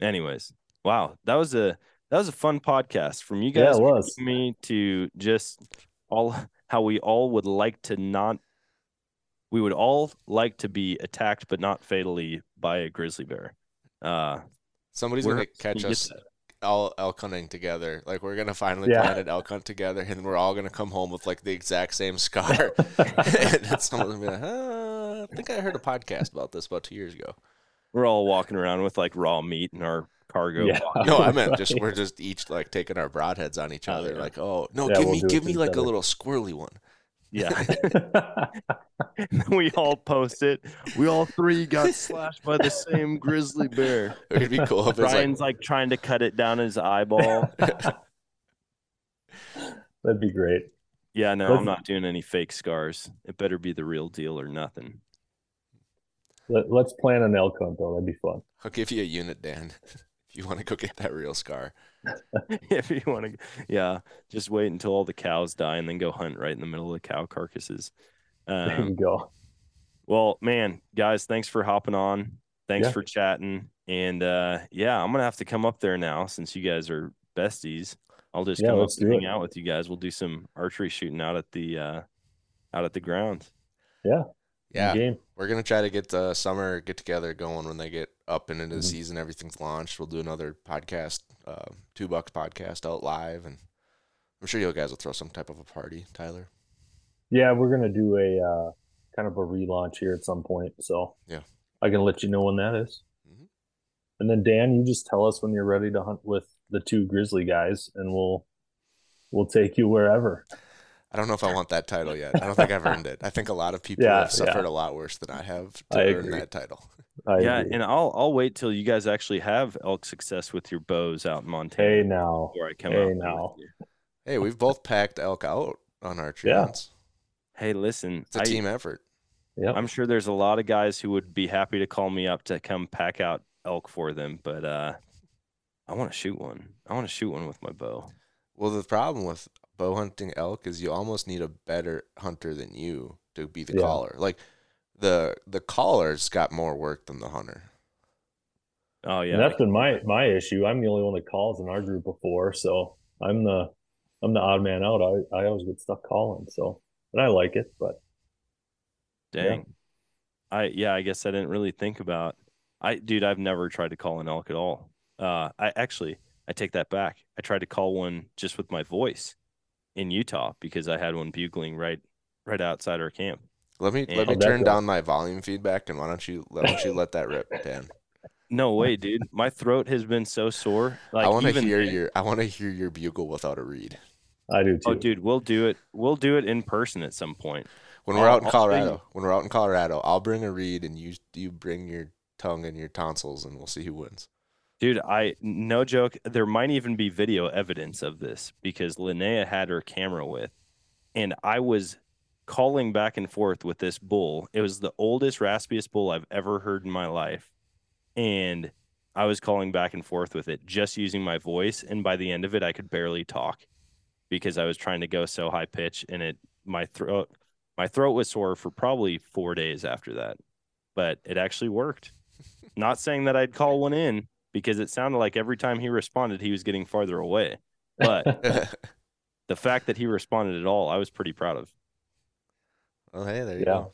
Anyways, wow, that was a that was a fun podcast from you guys. Yeah, guys. it was. Me to just all how we all would like to not. We would all like to be attacked, but not fatally by a grizzly bear. Uh, Somebody's gonna catch us that? all elk hunting together. Like we're gonna finally Yeah. plan an elk hunt together, and then we're all gonna come home with like the exact same scar. and someone's gonna be like, uh, "I think I heard a podcast about this about two years ago." we're all walking around with like raw meat in our cargo. Yeah. No, I meant just we're just each like taking our broadheads on each Oh, other. yeah. Like, oh no, Yeah, give we'll me give me each like a little squirrely one. Yeah. we all post it. We all three got slashed by the same grizzly bear. It'd be cool if it's Brian's like like, trying to cut it down his eyeball. That'd be great. Yeah, no, Let's- I'm not doing any fake scars. It better be the real deal or nothing. Let, let's plan an elk hunt though. That'd be fun. I'll give you a unit, Dan, if you want to go get that real scar. if you want to, yeah, just wait until all the cows die and then go hunt right in the middle of the cow carcasses. There you Um, go. well, man, guys, thanks for hopping on. Thanks Yeah. for chatting. And uh, yeah, I'm gonna have to come up there now since you guys are besties. I'll just Yeah, come up let's and hang it. out with you guys. We'll do some archery shooting out at the uh, out at the ground. Yeah. Yeah, Game. We're gonna try to get the summer get together going when they get up and into the Mhm. season. Everything's launched. We'll do another podcast, uh, two bucks podcast out live, and I'm sure you guys will throw some type of a party, Tyler. Yeah, we're gonna do a uh, kind of a relaunch here at some point, so Yeah. I can let you know when that is. Mm-hmm. And then Dan, you just tell us when you're ready to hunt with the two grizzly guys, and we'll we'll take you wherever. I don't know if I want that title yet. I don't think I've earned it. I think a lot of people Yeah, have suffered yeah. a lot worse than I have to I earn agree. that title. I yeah, agree. and I'll I'll wait till you guys actually have elk success with your bows out in Montana hey now, before I come hey out. now. Hey, we've both packed elk out on our tree Yeah. hunts. Hey, listen, It's a I, team effort. Yep. I'm sure there's a lot of guys who would be happy to call me up to come pack out elk for them, but uh, I want to shoot one. I want to shoot one with my bow. Well, the problem with bow hunting elk is you almost need a better hunter than you to be the Yeah. caller. Like the the caller's got more work than the hunter. Oh yeah, And that's been my my issue. I'm the only one that calls in our group before, so I'm the I'm the odd man out. I I always get stuck calling, so and I like it, but Dang. I yeah, I guess I didn't really think about I dude, I've never tried to call an elk at all. Uh I actually I take that back. I tried to call one just with my voice in Utah because I had one bugling right right outside our camp. Let me And- let me turn down my volume feedback and why don't you why don't you let that rip, Dan? No way, dude. My throat has been so sore. Like I want to hear then- your I want to hear your bugle without a reed. I do oh, too. Oh dude, we'll do it. We'll do it in person at some point. When we're I'll- out in I'll show you. Colorado, when we're out in Colorado, I'll bring a reed and you you bring your tongue and your tonsils and we'll see who wins. Dude, I no joke. There might even be video evidence of this because Linnea had her camera with, and I was calling back and forth with this bull. It was the oldest, raspiest bull I've ever heard in my life, and I was calling back and forth with it just using my voice. And by the end of it, I could barely talk because I was trying to go so high pitch, and it my throat my throat was sore for probably four days after that, but it actually worked. Not saying that I'd call one in because it sounded like every time he responded, he was getting farther away. But the fact that he responded at all, I was pretty proud of. oh hey, there you Yeah. go.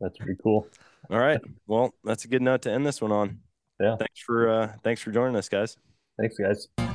That's pretty cool. All right. Well, that's a good note to end this one on. Yeah. Thanks for uh thanks for joining us, guys. Thanks, guys.